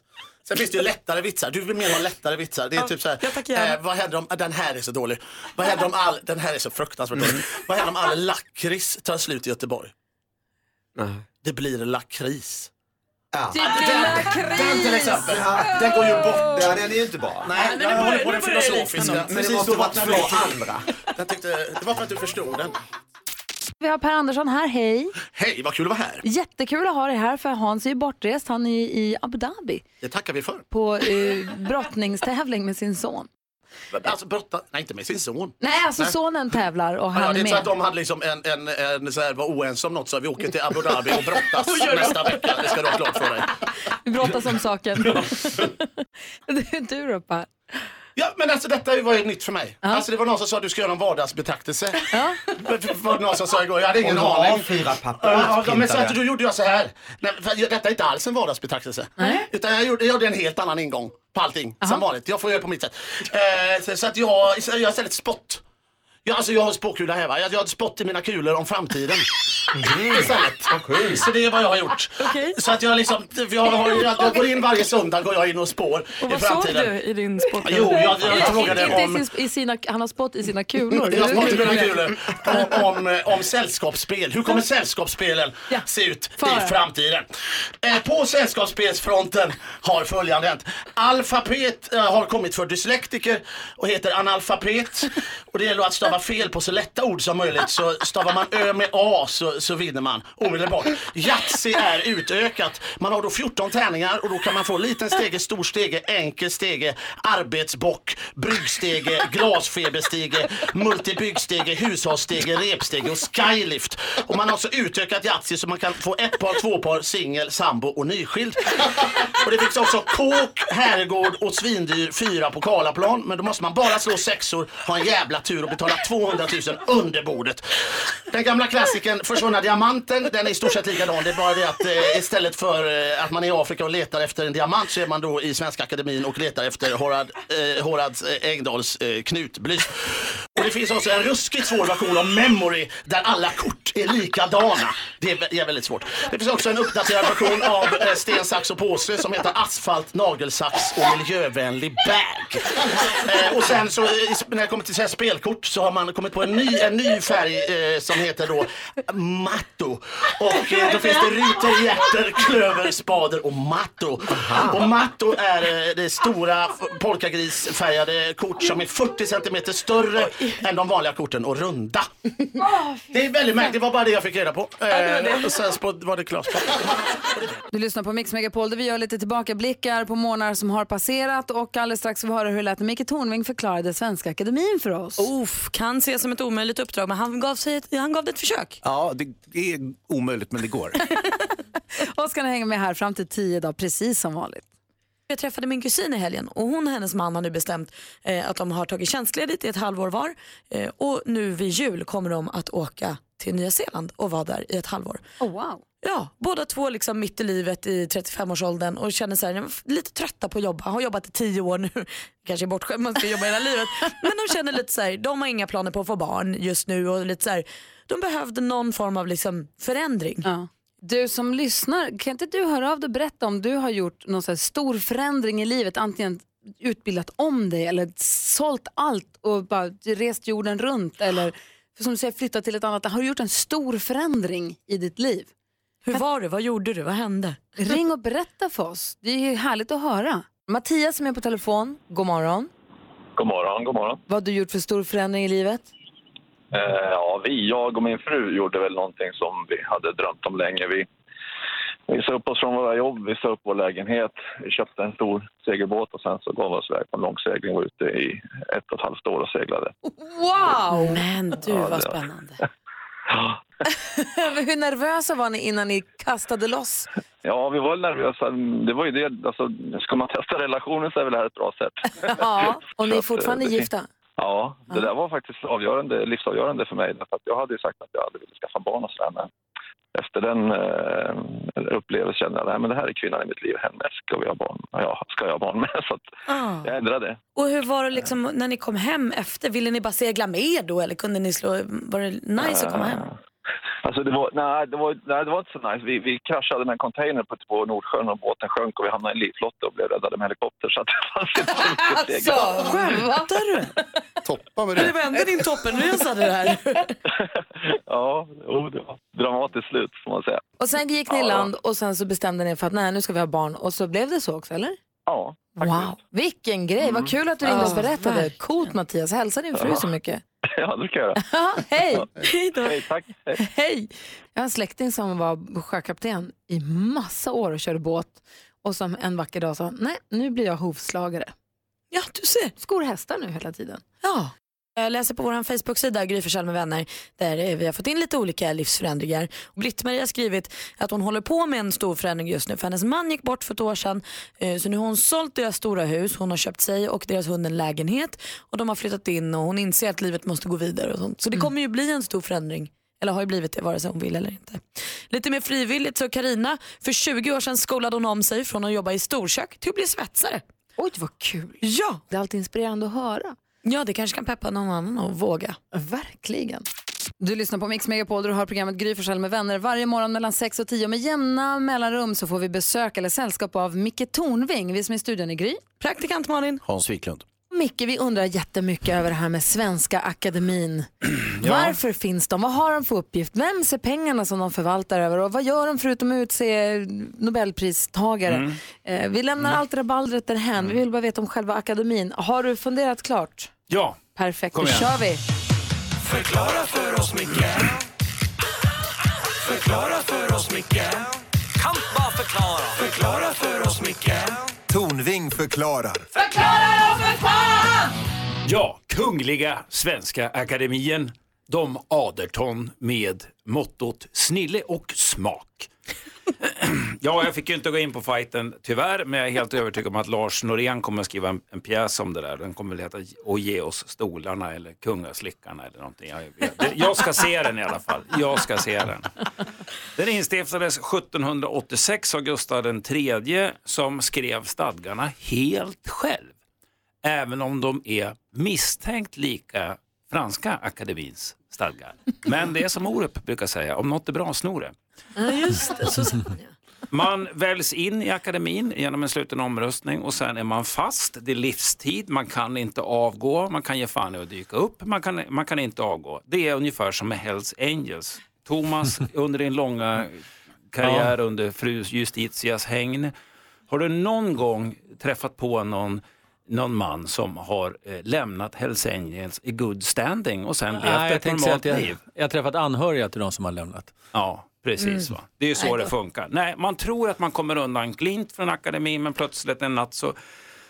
Sen finns det ju lättare vitsar. Du vill mer ha lättare vitsar. Det är typ så här, eh, vad händer om, den här är så dålig. Vad händer om all, den här är så fruktansvärt dålig. Vad händer om all lakrits tar slut i Göteborg? Det blir lakris. Ja. Det blir lakris! Den till exempel, den går ju bort. Ja, den är ju inte bra. Nej, men jag håller på den filosofiska. Men måste två andra. Den tyckte, det var för att du förstod den. Vi har Per Andersson här, hej. Hej, vad kul att vara här. Jättekul att ha dig här för Hans är ju bortrest. Han är i Abu Dhabi Det tackar vi för. på eh, brottningstävling med sin son. Alltså brotta, nej inte med sin son. Nej, alltså sonen tävlar och Ja, han det är är så att med. de hade liksom en, en, en så här, var oense om något så vi åker till Abu Dhabi och brottas *laughs* nästa vecka. Det ska du ha klart för dig. Vi brottas om saken. du, du då Per? Ja, men alltså detta var ju nytt för mig. Alltså det var någon som sa att du ska göra en vardagsbetraktelse. Ja. var det någon som sa igår. Jag hade ingen Och aning. fyra papper Ja, ja, men så att då gjorde jag så här. Nej, för detta är inte alls en vardagsbetraktelse. Utan jag gjorde, jag gjorde en helt annan ingång på allting. Som vanligt. Jag får göra på mitt sätt. Eh, så, så att jag, jag har istället spott. Ja, alltså jag har spåkula här va. Jag, jag har spott i mina kulor om framtiden. Istället. Så det är vad jag har gjort. Så att jag liksom, jag, har, jag, jag går in varje söndag går jag in och spår Och i vad såg framtiden. du i din spott? Jo, jag, jag frågade inte om... i sin, i sina, han har spott i sina kulor. Jag har inte mina kulor. Om, om, om sällskapsspel. Hur kommer sällskapsspelen se ut För. i framtiden? Eh, på sällskapsspelsfronten har följande hänt. Alfabet eh, har kommit för dyslektiker och heter analfabet. Och det gäller att stava fel på så lätta ord som möjligt. Så stavar man Ö med A så, så vinner man omedelbart. Yatzy är utökat. Man har då 14 tärningar och då kan man få liten stege, stor stege, enkel stege, arbetsbock, bryggstege, glasfeberstege, multibyggstege, hushållsstege, repstege och skylift. Och man har också utökat Yatzy så man kan få ett par, två par, singel, sambo och nyskild. Och det finns också kåk, herrgård och svindyr fyra på Karlaplan. Men då måste man bara slå sexor, ha en jävla tur och betala 200 000 under bordet. Den gamla klassikern Försvunna diamanten, den är i stort sett likadan. Det är bara det att eh, istället för eh, att man är i Afrika och letar efter en diamant så är man då i Svenska Akademin och letar efter Horad, eh, Horads eh, Engdahls eh, knutblys. Och det finns också en ruskigt svår version av Memory där alla kort är likadana. Det är, det är väldigt svårt. Det finns också en uppdaterad version av eh, sten, sax och påse som heter Asfalt, nagelsax och miljövänlig bag. Eh, och sen så eh, när det kommer till så här spelkort så har man kommit på en ny, en ny färg eh, som heter då Matto. Och eh, då finns det ryter, hjärter, klöver, spader och Matto. Och Matto är eh, det stora polkagrisfärgade kort som är 40 centimeter större än de vanliga korten och runda. Det är väldigt märkligt, det var bara det jag fick reda på. Eh, och sen var det klart. Du lyssnar på Mix Megapol där vi gör lite tillbakablickar på månader som har passerat och alldeles strax får vi höra hur det lät när Micke Tornving förklarade Svenska Akademin för oss. Uff, kan ses som ett omöjligt uppdrag men han gav, sig ett, han gav det ett försök. Ja, det är omöjligt men det går. *laughs* Och ska ni hänga med här fram till tio dagar precis som vanligt. Jag träffade min kusin i helgen och hon och hennes man har nu bestämt eh, att de har tagit tjänstledigt i ett halvår var eh, och nu vid jul kommer de att åka till Nya Zeeland och vara där i ett halvår. Oh, wow. Ja, båda två liksom mitt i livet i 35-årsåldern och känner är lite trötta på att jobba. Har jobbat i tio år nu, *laughs* kanske är bortskämd, man ska jobba hela livet. *laughs* Men de känner lite så här, de har inga planer på att få barn just nu och lite så här, de behövde någon form av liksom förändring. Ja. Du som lyssnar, kan inte du höra av dig och berätta om du har gjort någon så stor förändring i livet, antingen utbildat om dig eller sålt allt och bara rest jorden runt eller som du säger, flyttat till ett annat. Har du gjort en stor förändring i ditt liv? Hur var det? Vad gjorde du? Vad hände? Ring och berätta för oss. Det är ju härligt att höra. Mattias som är på telefon, god morgon. God morgon, god morgon. Vad har du gjort för stor förändring i livet? Eh, ja, vi, jag och min fru gjorde väl någonting som vi hade drömt om länge. Vi, vi sa upp oss från våra jobb, vi sa upp vår lägenhet, vi köpte en stor segelbåt och sen så gav vi oss iväg på en långsegling och var ute i ett och ett halvt år och seglade. Wow! Men du, Ja, vad spännande. *laughs* *laughs* Hur nervösa var ni innan ni kastade loss? Ja, vi var nervösa. Det var ju det, alltså, ska man testa relationen så är väl det här ett bra sätt. *laughs* Ja, och ni är fortfarande eh, gifta? Ja, det där var faktiskt avgörande, livsavgörande för mig. Därför att jag hade ju sagt att jag hade velat skaffa barn och sådär. Men efter den eh, upplevelsen kände jag att det här är kvinnan i mitt liv. Henne ska vi ha barn. Ja, ska jag ha barn med. *laughs* Så Ah. jag ändrade. Och hur var det liksom när ni kom hem efter? Ville ni bara segla med då eller kunde ni slå, var det nice att komma hem? Alltså det var, nej, det var, nej, det var inte så nice. Vi, vi kraschade med en container på, på Nordsjön och båten sjönk och vi hamnade i en livflotte och blev räddade med helikopter. Så att det fanns inte så mycket segel. Skämtar du? Toppa med Det var ändå din toppenresa det här. *laughs* Ja, jo, det var dramatiskt slut får man säga. Och sen gick ni i Ja. land och sen så bestämde ni för att nej, nu ska vi ha barn. Och så blev det så också, eller? Ja, Wow, vilken grej. Vad kul att du ringde och berättade. Coolt Mattias. Hälsa din fru Ja. så mycket. *laughs* Ja, det kan jag göra. Ja, hej! Hej, tack. Hej. Hej! Jag har en släkting som var sjökapten i massa år och körde båt. Och som en vacker dag sa, nej nu blir jag hovslagare. Ja, du ser. Skor hästar nu hela tiden. Ja. Jag läser på vår Facebook-sida Gry med vänner där eh, vi har fått in lite olika livsförändringar. Britt-Marie har skrivit att hon håller på med en stor förändring just nu för hennes man gick bort för ett år sedan eh, så nu har hon sålt deras stora hus, hon har köpt sig och deras hund en lägenhet och de har flyttat in och hon inser att livet måste gå vidare och sånt. Så det kommer ju bli en stor förändring. Eller har ju blivit det vare sig hon vill eller inte. Lite mer frivilligt så Karina för 20 år sedan skolade hon om sig från att jobba i storkök till att bli svetsare. Oj vad kul. Ja. Det är alltid inspirerande att höra. Ja, det kanske kan peppa någon annan att våga. Verkligen. Du lyssnar på Mix Megapol och har programmet Gry Forssell med vänner. Varje morgon mellan 6 och 10 med jämna mellanrum så får vi besök eller sällskap av Micke Tornving. Vi som är i studion är Gry. Praktikant Malin. Hans Wiklund. Micke, vi undrar jättemycket över det här med Svenska Akademin. *clears throat* Ja. Varför finns de? Vad har de för uppgift? Vem ser pengarna som de förvaltar över? Och vad gör de förutom att utse Nobelpristagare? Mm. Eh, vi lämnar allt rabaldret därhän. Vi vill bara veta om själva akademin. Har du funderat klart? Ja. Perfekt, Kom då igen. kör vi. Förklara för oss, Micke Förklara för oss, Micke Kan bara förklara Förklara för oss, Micke Tornving förklarar. Förklara då för fan! Ja, Kungliga Svenska Akademien, de Aderton med mottot snille och smak. *clears throat* Ja, jag fick ju inte gå in på fighten tyvärr, men jag är helt övertygad om att Lars Norén kommer att skriva en, en pjäs om det där. Den kommer väl heta Och ge oss stolarna eller Kungaslickarna eller någonting. Jag, jag, jag ska se den i alla fall. Jag ska se den. Den instiftades 1786 av Gustav III som skrev stadgarna helt själv. Även om de är misstänkt lika Franska akademins stadgar. Men det är som Orup brukar säga, om något är bra, snor det. Ja, just det. Så sa man ja. Man väljs in i akademin genom en sluten omröstning och sen är man fast. Det är livstid, man kan inte avgå, man kan ge fan i att dyka upp, man kan, man kan inte avgå. Det är ungefär som med Hells Angels. Thomas, *laughs* under din långa karriär under fru Justitias hägn, har du någon gång träffat på någon någon man som har eh, lämnat Hells Angels i good standing och sen levt jag ett normalt att jag, liv. jag har träffat anhöriga till de som har lämnat. Ja, precis. Mm. Va? Det är ju så Nej, det då- funkar. Nej, man tror att man kommer undan glint från akademin men plötsligt en natt så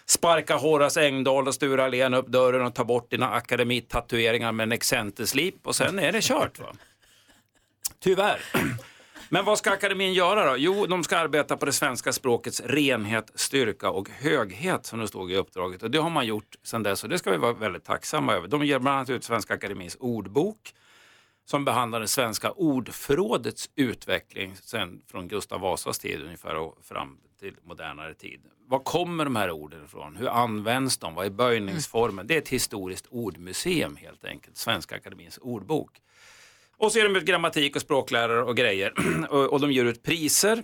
sparkar Horace Engdahl och Sture Allén upp dörren och tar bort dina akademitatueringar med en excenterslip och sen är det kört. Va? Tyvärr. Men vad ska akademin göra då? Jo, de ska arbeta på det svenska språkets renhet, styrka och höghet som det stod i uppdraget. Och det har man gjort sedan dess och det ska vi vara väldigt tacksamma över. De ger bland annat ut Svenska Akademins ordbok som behandlar det svenska ordförrådets utveckling sen från Gustav Vasas tid ungefär och fram till modernare tid. Var kommer de här orden ifrån? Hur används de? Vad är böjningsformen? Det är ett historiskt ordmuseum helt enkelt, Svenska Akademins ordbok. Och så är de ut grammatik och språklärare och grejer. *clears throat* och, och de ger ut priser.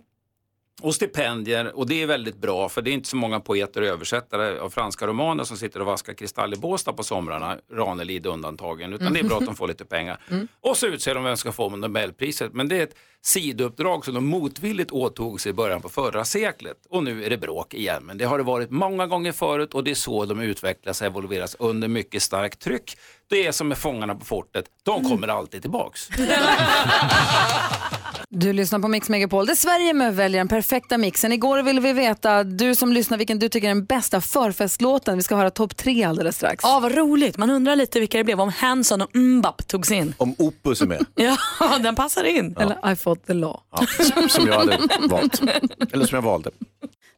Och stipendier, och det är väldigt bra för det är inte så många poeter och översättare av franska romaner som sitter och vaskar kristall i Båstad på somrarna, Ranelid undantagen, utan det är bra att de får lite pengar. Och så utser de vem som ska få Nobelpriset, men det är ett sidouppdrag som de motvilligt åtog sig i början på förra seklet. Och nu är det bråk igen, men det har det varit många gånger förut och det är så de utvecklas och evolveras under mycket starkt tryck. Det är som med Fångarna på fortet, de kommer alltid tillbaks. *laughs* Du lyssnar på Mix Megapol. Det är Sverige med väljer den perfekta mixen. Igår ville vi veta, du som lyssnar, vilken du tycker är den bästa förfestlåten. Vi ska höra topp tre alldeles strax. Ja, vad roligt. Man undrar lite vilka det blev. Om Hanson och Mbap togs in. Om Opus är med. *laughs* Ja, den passar in. Eller I fought the law. Ja, som jag hade valt. Eller som jag valde.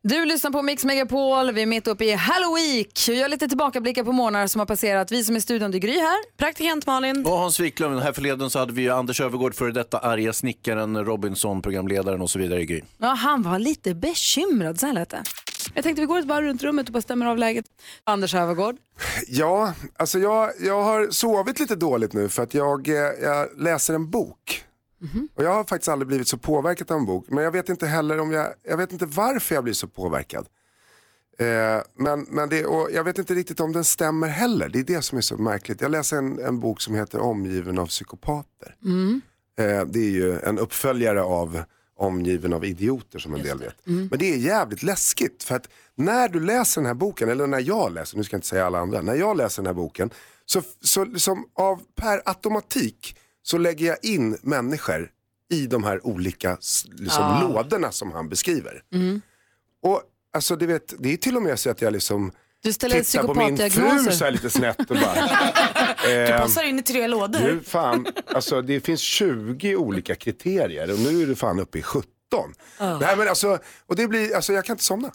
Du lyssnar på Mix Megapol. Vi är mitt uppe i Halloween. Jag gör lite tillbakablickar på månader som har passerat. Vi som är i studion, det är Gry här. Praktikant Malin. Och Hans Wiklund, här förleden så hade vi Anders Övergård, före detta arga snickaren, Robinson, programledaren och så vidare i Gryn. Ja, han var lite bekymrad, så här lät det. Jag tänkte vi går ett varv runt rummet och bara stämmer av läget. Anders Övergård. Ja, alltså jag, jag har sovit lite dåligt nu för att jag, eh, jag läser en bok. Och jag har faktiskt aldrig blivit så påverkad av en bok. Men jag vet inte heller om jag, jag vet inte varför jag blir så påverkad. Eh, men men det, och jag vet inte riktigt om den stämmer heller. Det är det som är så märkligt. Jag läser en, en bok som heter Omgiven av psykopater. Mm. Eh, det är ju en uppföljare av Omgiven av idioter som en del vet. Mm. Men det är jävligt läskigt för att när du läser den här boken, eller när jag läser, nu ska jag inte säga alla andra, när jag läser den här boken så, så som av per automatik så lägger jag in människor i de här olika liksom, Ah. lådorna som han beskriver. Mm. Och alltså, du vet, det är till och med så att jag liksom Du ställer tittar på min fru så här lite snätt och bara. *laughs* Du ehm, passar in i tre lådor. du, fan, alltså, det finns 20 olika kriterier och nu är du fan uppe i 17. Ja. Nej, men alltså, och det blir, alltså, jag kan inte somna.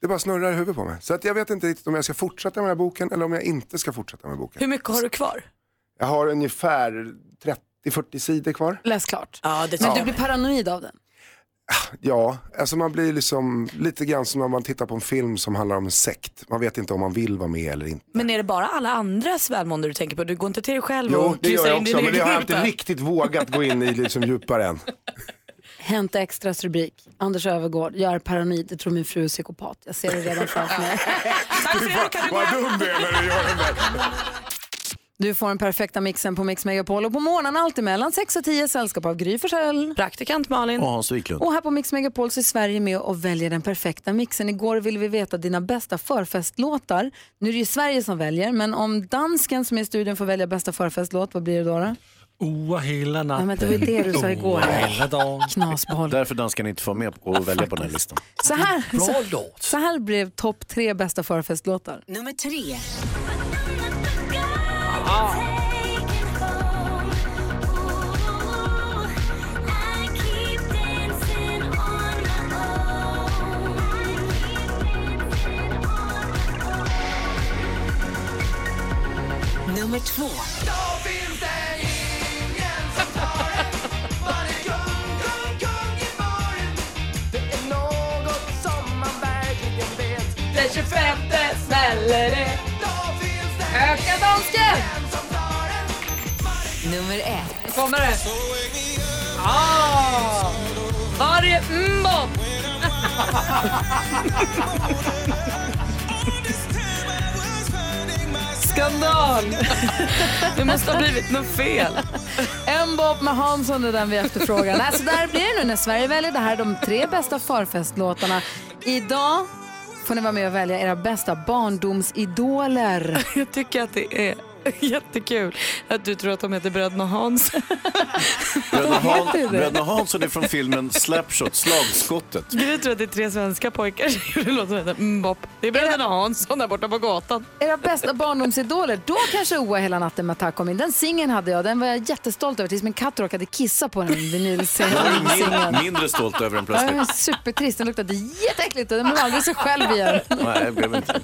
Det bara snurrar i huvudet på mig. Så att jag vet inte riktigt om jag ska fortsätta med den här boken eller om jag inte ska fortsätta med boken. Hur mycket har du kvar? Jag har ungefär 30-40 sidor kvar. Läs klart. Ja, det Men du blir paranoid av den. Ja, alltså man blir liksom lite grann som när man tittar på en film som handlar om en sekt. Man vet inte om man vill vara med eller inte. Men är det bara alla andras välmående du tänker på? Du går inte till dig själv Jo, och det gör kissar jag in också, din men har jag egen inte riktigt vågat gå in i liksom djupare än. Hänt Extras rubrik. Anders Övergård, jag är paranoid. Jag tror min fru är psykopat. Jag ser det redan framför mig. *laughs* Vad dum du är när du gör den där. Du får den perfekta mixen på Mix Megapol och på morgonen alltid mellan 6 och 10 sällskap av Gry Forssell. Praktikant Malin. Och Hans Wiklund. Och här på Mix Megapol så är Sverige med och väljer den perfekta mixen. Igår ville vi veta dina bästa förfestlåtar. Nu är det ju Sverige som väljer, men om dansken som är i studion får välja bästa förfestlåt, vad blir det då? då? Oa hela natten. Ja, men det var ju det du sa igår. Oa hela dagen. Knasboll. Därför danskarna inte får med att välja på den här listan. Så här, så, så här blev topp tre bästa förfestlåtar. Nummer tre. Nummer Ah! Var är mbop? Skandal! Det måste ha blivit något fel. Mbop med Hansson är den vi efterfrågar. Nej, så där blir det nu när Sverige väljer det här de tre bästa förfestlåtarna. Idag får ni vara med och välja era bästa barndomsidoler. Jag tycker att det är *laughs* jättekul att du tror att de heter Bröderna Hans. *laughs* Bröderna, Han, det? Bröderna Hansson är från filmen Slapshot, Slagskottet. Gry tror att det är tre svenska pojkar som gjorde heter Mbop. Det är Bröderna Hansson där borta på gatan. Era bästa barndomsidoler, då kanske Oa hela natten med attack kom in. Den singeln hade jag, den var jag jättestolt över tills min katt råkade kissa på den Jag vinylsingeln. min, mindre stolt över den Ja, den var plötsligt. supertrist, den luktade jätteäckligt och den blev aldrig sig själv igen. Nej, jag blev inte.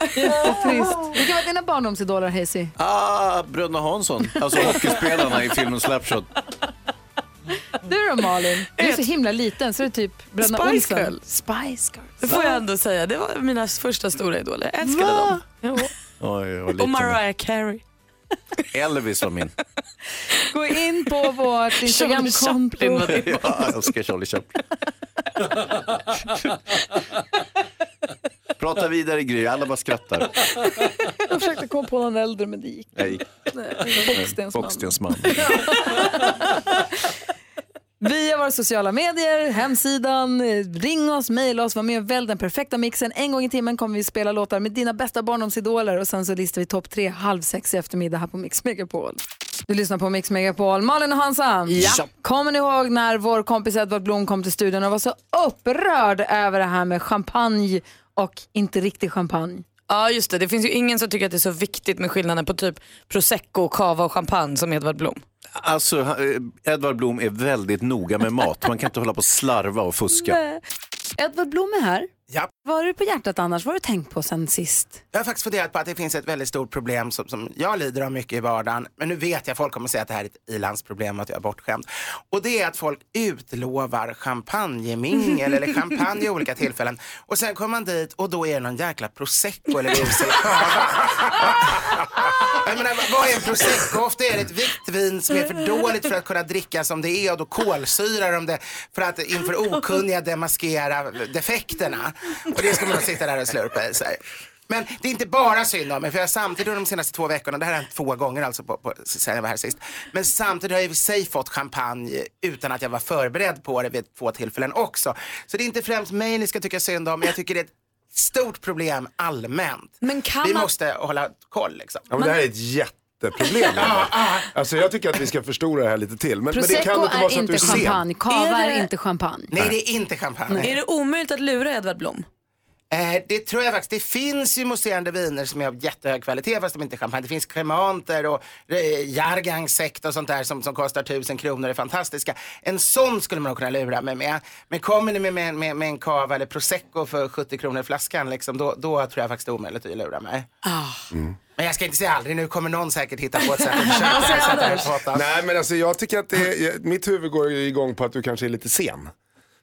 Jättetrist. Vilka var dina barndomsidoler, Hazy? Ah, Bröderna Hansson, alltså hockeyspelarna i filmen Slapshot. Du då Malin? Du är så himla liten så det är typ Bröderna Spice Olsen. Girl. Spice Girl. Det får jag ändå säga. Det var mina första stora idoler. Jag älskade Va? dem. Jo. Oj, Och. Mariah Carey. Elvis var min. Gå in på vårt Instagramkonto. Chaplin var din. Ja, jag älskar Charlie Chaplin. *laughs* Prata vidare Gry, alla bara skrattar. *laughs* Jag försökte komma på någon äldre men det gick Nej. Nej, Bockstensman. *laughs* Via våra sociala medier, hemsidan, eh, ring oss, mejla oss, var med och välj den perfekta mixen. En gång i timmen kommer vi spela låtar med dina bästa barndomsidoler och sen så listar vi topp tre halv sex i eftermiddag här på Mix Megapol. Du lyssnar på Mix Megapol. Malin och Hansa, Ja. kommer ni ihåg när vår kompis Edvard Blom kom till studion och var så upprörd över det här med champagne och inte riktig champagne? Ja just det, det finns ju ingen som tycker att det är så viktigt med skillnaden på typ prosecco, cava och champagne som Edvard Blom. Alltså, eh, Edvard Blom är väldigt noga med mat. Man kan inte hålla på och slarva och fuska. Nej. Edvard Blom är här. Ja. Vad har du på hjärtat annars? Vad har du tänkt på sen sist? Jag har faktiskt funderat på att det finns ett väldigt stort problem som, som jag lider av mycket i vardagen. Men nu vet jag folk kommer säga att det här är ett ilandsproblem och att jag är bortskämd. Och det är att folk utlovar champagnemingel eller champagne i olika tillfällen. Och sen kommer man dit och då är det någon jäkla prosecco eller rosé cava. Jag menar, vad är en prosecco? Ofta är det ett vitt vin som är för dåligt för att kunna dricka som det är och då kolsyrar de det för att inför okunniga demaskera defekterna. Och det ska man sitta där och slurpa i sig. Men det är inte bara synd om mig, för jag har samtidigt under de senaste två veckorna, det här har hänt två gånger alltså på, på, sen jag var här sist, men samtidigt har jag i sig fått champagne utan att jag var förberedd på det vid två tillfällen också. Så det är inte främst mig ni ska tycka synd om, men jag tycker det är ett stort problem allmänt. Men kan Vi man- måste hålla koll liksom. Ja, men det här är ett jätteproblem. *laughs* Alltså jag tycker att vi ska förstora det här lite till. Men, men det Prosecco kan inte vara är så att du inte är sen. champagne, cava Är är, det- inte champagne. Nej, det är inte champagne. Är det omöjligt att lura Edvard Blom? Eh, det tror jag faktiskt. Det finns ju mousserande viner som är av jättehög kvalitet fast de inte är champagne. Det finns kremanter och eh, Jargang sekt och sånt där som, som kostar tusen kronor är fantastiska. En sån skulle man nog kunna lura mig med. Men kommer ni med, med, med, med en cava eller prosecco för 70 kronor flaskan liksom, då, då tror jag faktiskt det är omöjligt att lura mig. Men jag ska inte säga aldrig, nu kommer någon säkert hitta på ett sätt att *laughs* försöka sätta. Nej men alltså jag tycker att det, mitt huvud går igång på att du kanske är lite sen.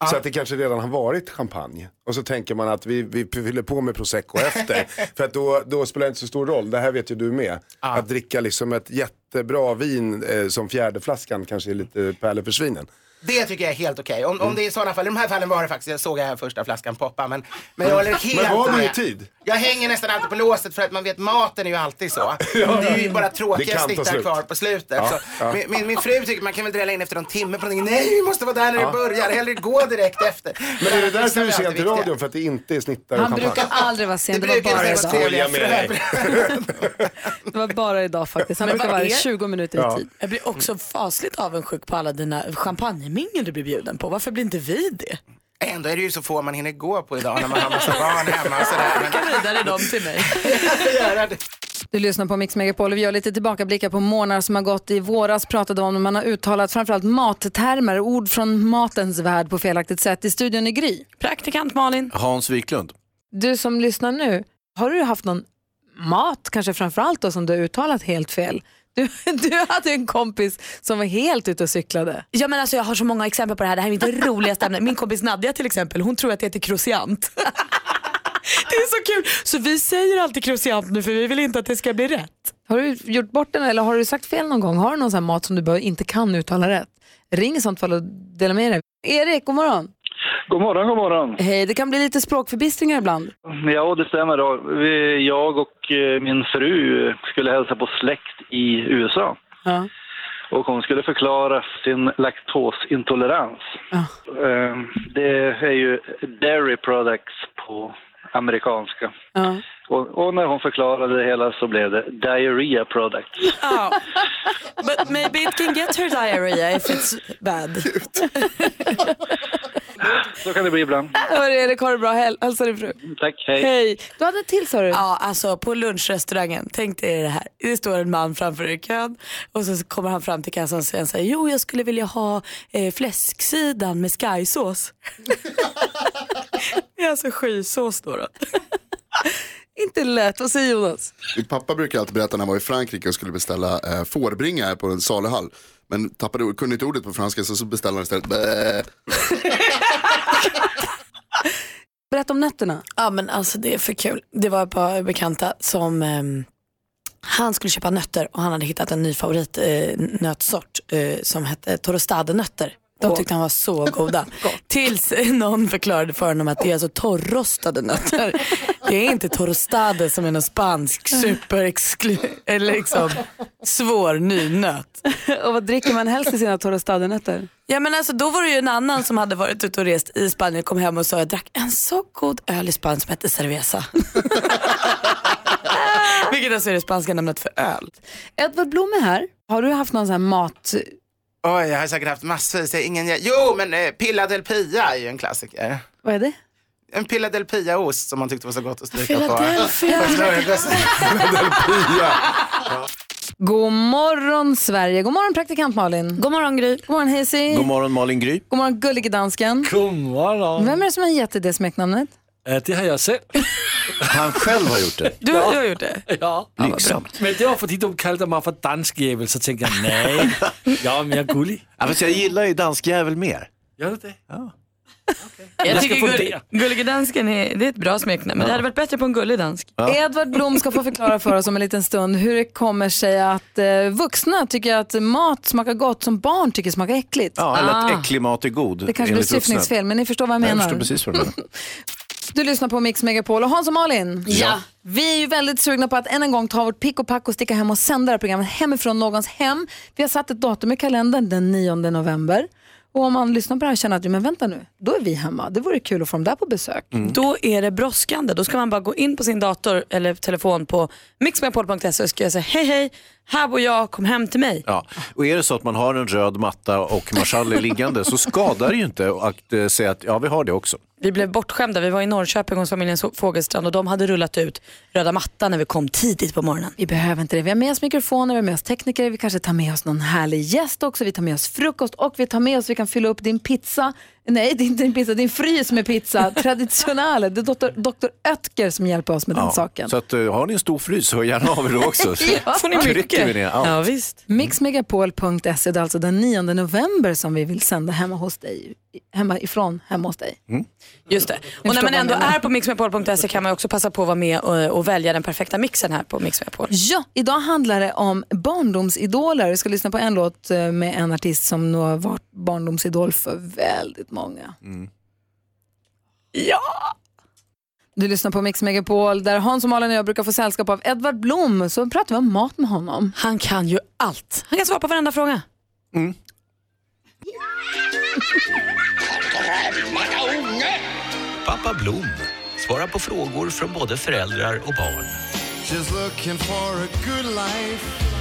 Så att det kanske redan har varit champagne. Och så tänker man att vi, vi fyller på med prosecco efter. *laughs* För att då, då spelar det inte så stor roll, det här vet ju du med. Att dricka liksom ett jättebra vin eh, som fjärde flaskan kanske är lite pärlor för svinen. Det tycker jag är helt okej. Om, om det är i sådana fall, i de här fallen var det faktiskt, jag såg jag första flaskan poppa, men, men jag håller helt Men var du i tid? Jag hänger nästan alltid på låset för att man vet maten är ju alltid så. *laughs* det är ju bara Det tråkiga snittar kvar på slutet. Ja, så ja. Min, min, min fru tycker man kan väl drälla in efter någon timme på någonting. Nej, vi måste vara där när Ja. det börjar. Hellre gå direkt efter. Men är det därför du är är sen alltid till viktiga. radion? För att det inte är snittar Han champagne? brukar aldrig vara sen, det, var brukar bara inte vara idag. *laughs* *laughs* Det var bara idag faktiskt. Han brukar vara är- 20 minuter i tid. Jag blir också fasligt avundsjuk på alla dina champagnemingel du blir bjuden på. Varför blir inte vi det? Ändå är det ju så få man hinner gå på idag när man har massa barn hemma och sådär. Men... Skicka vidare dem till mig. *laughs* Du lyssnar på Mix Megapol och vi gör lite tillbakablickar på månader som har gått. I våras pratade om när man har uttalat framförallt mattermer, ord från matens värld på felaktigt sätt. I studion i Gry. Praktikant Malin. Hans Wiklund. Du som lyssnar nu, har du haft någon mat, kanske framförallt då, som du har uttalat helt fel? Du, du hade en kompis som var helt ute och cyklade. Ja, men alltså, jag har så många exempel på det här. Det här är mitt *laughs* roligaste ämne. Min kompis Nadja till exempel, hon tror att det heter croissant. *laughs* det är så kul. Så vi säger alltid croissant nu för vi vill inte att det ska bli rätt. Har du gjort bort den eller har du sagt fel någon gång? Har du någon sån mat som du bara inte kan uttala rätt? Ring i sånt fall och dela med dig. Erik, god morgon. God morgon, god morgon. Hej, det kan bli lite språkförbistringar ibland. Ja, det stämmer. Då. Jag och eh, min fru skulle hälsa på släkt i USA. Ja. Och hon skulle förklara sin laktosintolerans. Eh, Det är ju dairy products på amerikanska. Ja. Och, och när hon förklarade det hela så blev det diarrhea products. Oh. But maybe it can get her diarrhea if it's bad. Så kan det bli ibland. Hörru Erik, ha det bra. Häl- Hälsa din fru. Tack, hej. Hej. Du hade en till sa du? Ja, alltså på lunchrestaurangen. Tänk dig det här. Det står en man framför i kön och så kommer han fram till kassan och säger så här, jo jag skulle vilja ha eh, fläsksidan med skysås. *laughs* det är alltså skysås då. då. Inte lätt. Vad säger Jonas? Min pappa brukar alltid berätta när han var i Frankrike och skulle beställa eh, fårbringa här på en saluhall. Men tappade, kunde inte ordet på franska så, så beställde han istället. *laughs* Berätta om nötterna. Ja men alltså det är för kul. Det var ett par bekanta som ehm, han skulle köpa nötter och han hade hittat en ny favoritnötsort eh, nötsort, eh, som hette torostadenötter. De tyckte han var så *laughs* goda. Tills någon förklarade för honom att det är alltså torrrostade nötter. Det är inte torrostade som är någon spansk superexklu... eller liksom svår ny nöt. och vad dricker man helst i sina torrostadernötter? Ja men alltså då var det ju en annan som hade varit ute och rest i Spanien kom hem och sa jag drack en så god öl i Spanien som hette cerveza. *laughs* Vilket alltså är det spanska namnet för öl. Edvard Blom är här. Har du haft någon sån här mat... Oj, jag har säkert haft massvis. Ingen... Jo, men eh, Pilla del Pia är ju en klassiker. Vad är det? En Pilla del Pia-ost som man tyckte var så gott att stryka på. Philadelphia. *laughs* God morgon Sverige. God morgon praktikant Malin. God morgon Gry. God morgon Hazy. God morgon Malin Gry. God morgon gullige dansken. God morgon. Vem är det som har gett dig det smeknamnet? Ja, det har jag själv. Han själv har gjort det. Du, du har gjort det? *laughs* Ja. Blygsamt. Men det var för att de kallade mig för danskjävel så tänkte jag nej, *laughs* jag är mer gullig. Ja, fast jag gillar ju danskjävel mer. Gör du det? Ja. Jag, Jag ska tycker gull. Gullige dansken är, det är ett bra smeknamn men det hade varit bättre på en gullig dansk. Edvard Blom ska få förklara för oss om en liten stund hur det kommer sig att eh, vuxna tycker att mat smakar gott som barn tycker smakar äckligt. Ja, eller att Ah. äcklig mat är god. Det kanske blir syftningsfel, men ni förstår vad jag Nej, Jag menar. förstår precis vad du menar. *laughs* Du lyssnar på Mix Megapol och Hans och Malin. Ja. Vi är ju väldigt sugna på att än en gång ta vårt pick och pack och sticka hem och sända det här programmet hemifrån någons hem. Vi har satt ett datum i kalendern, den 9 november. Och om man lyssnar på det här och känner att, men vänta nu, då är vi hemma. Det vore kul att få dem där på besök. Då är det brådskande. Då ska man bara gå in på sin dator eller telefon på mixmegapol.se och skriva här, hej hej, här bor jag, kom hem till mig. Ja. Och är det så att man har en röd matta och marschaller liggande så skadar det ju inte att eh, säga att ja, vi har det också. Vi blev bortskämda. Vi var i Norrköping hos familjen Fågelstrand och de hade rullat ut röda mattan när vi kom tidigt på morgonen. Vi behöver inte det. Vi har med oss mikrofoner, vi har med oss tekniker, vi kanske tar med oss någon härlig gäst också. Vi tar med oss frukost och vi tar med oss, vi kan fylla upp din pizza. Nej, det är inte din pizza, din frys med pizza. *laughs* Traditionale. Det är doktor, doktor Oetker som hjälper oss med den saken. Så att, eh, har ni en stor frys, hör gärna av er då också. Så *laughs* Ja, får ni trycker vi ner allt. visst. Mixmegapol.se, det är alltså den 9 november som vi vill sända hemma hos dig. Hemma ifrån, hemma hos dig. Just det. Och när man ändå är på mixmegapol.se kan man också passa på att vara med och, och välja den perfekta mixen här på Mix Megapol. Ja, idag handlar det om barndomsidoler. Vi ska lyssna på en låt eh, med en artist som nog har varit barndomsidol för väldigt många. Ja! Du lyssnar på Mix Megapol där Hans och Malin och jag brukar få sällskap av Edvard Blom. Så pratar vi om mat med honom. Han kan ju allt. Han kan svara på varenda fråga. Pappa Blom svarar på frågor från både föräldrar och barn. Just looking for a good life.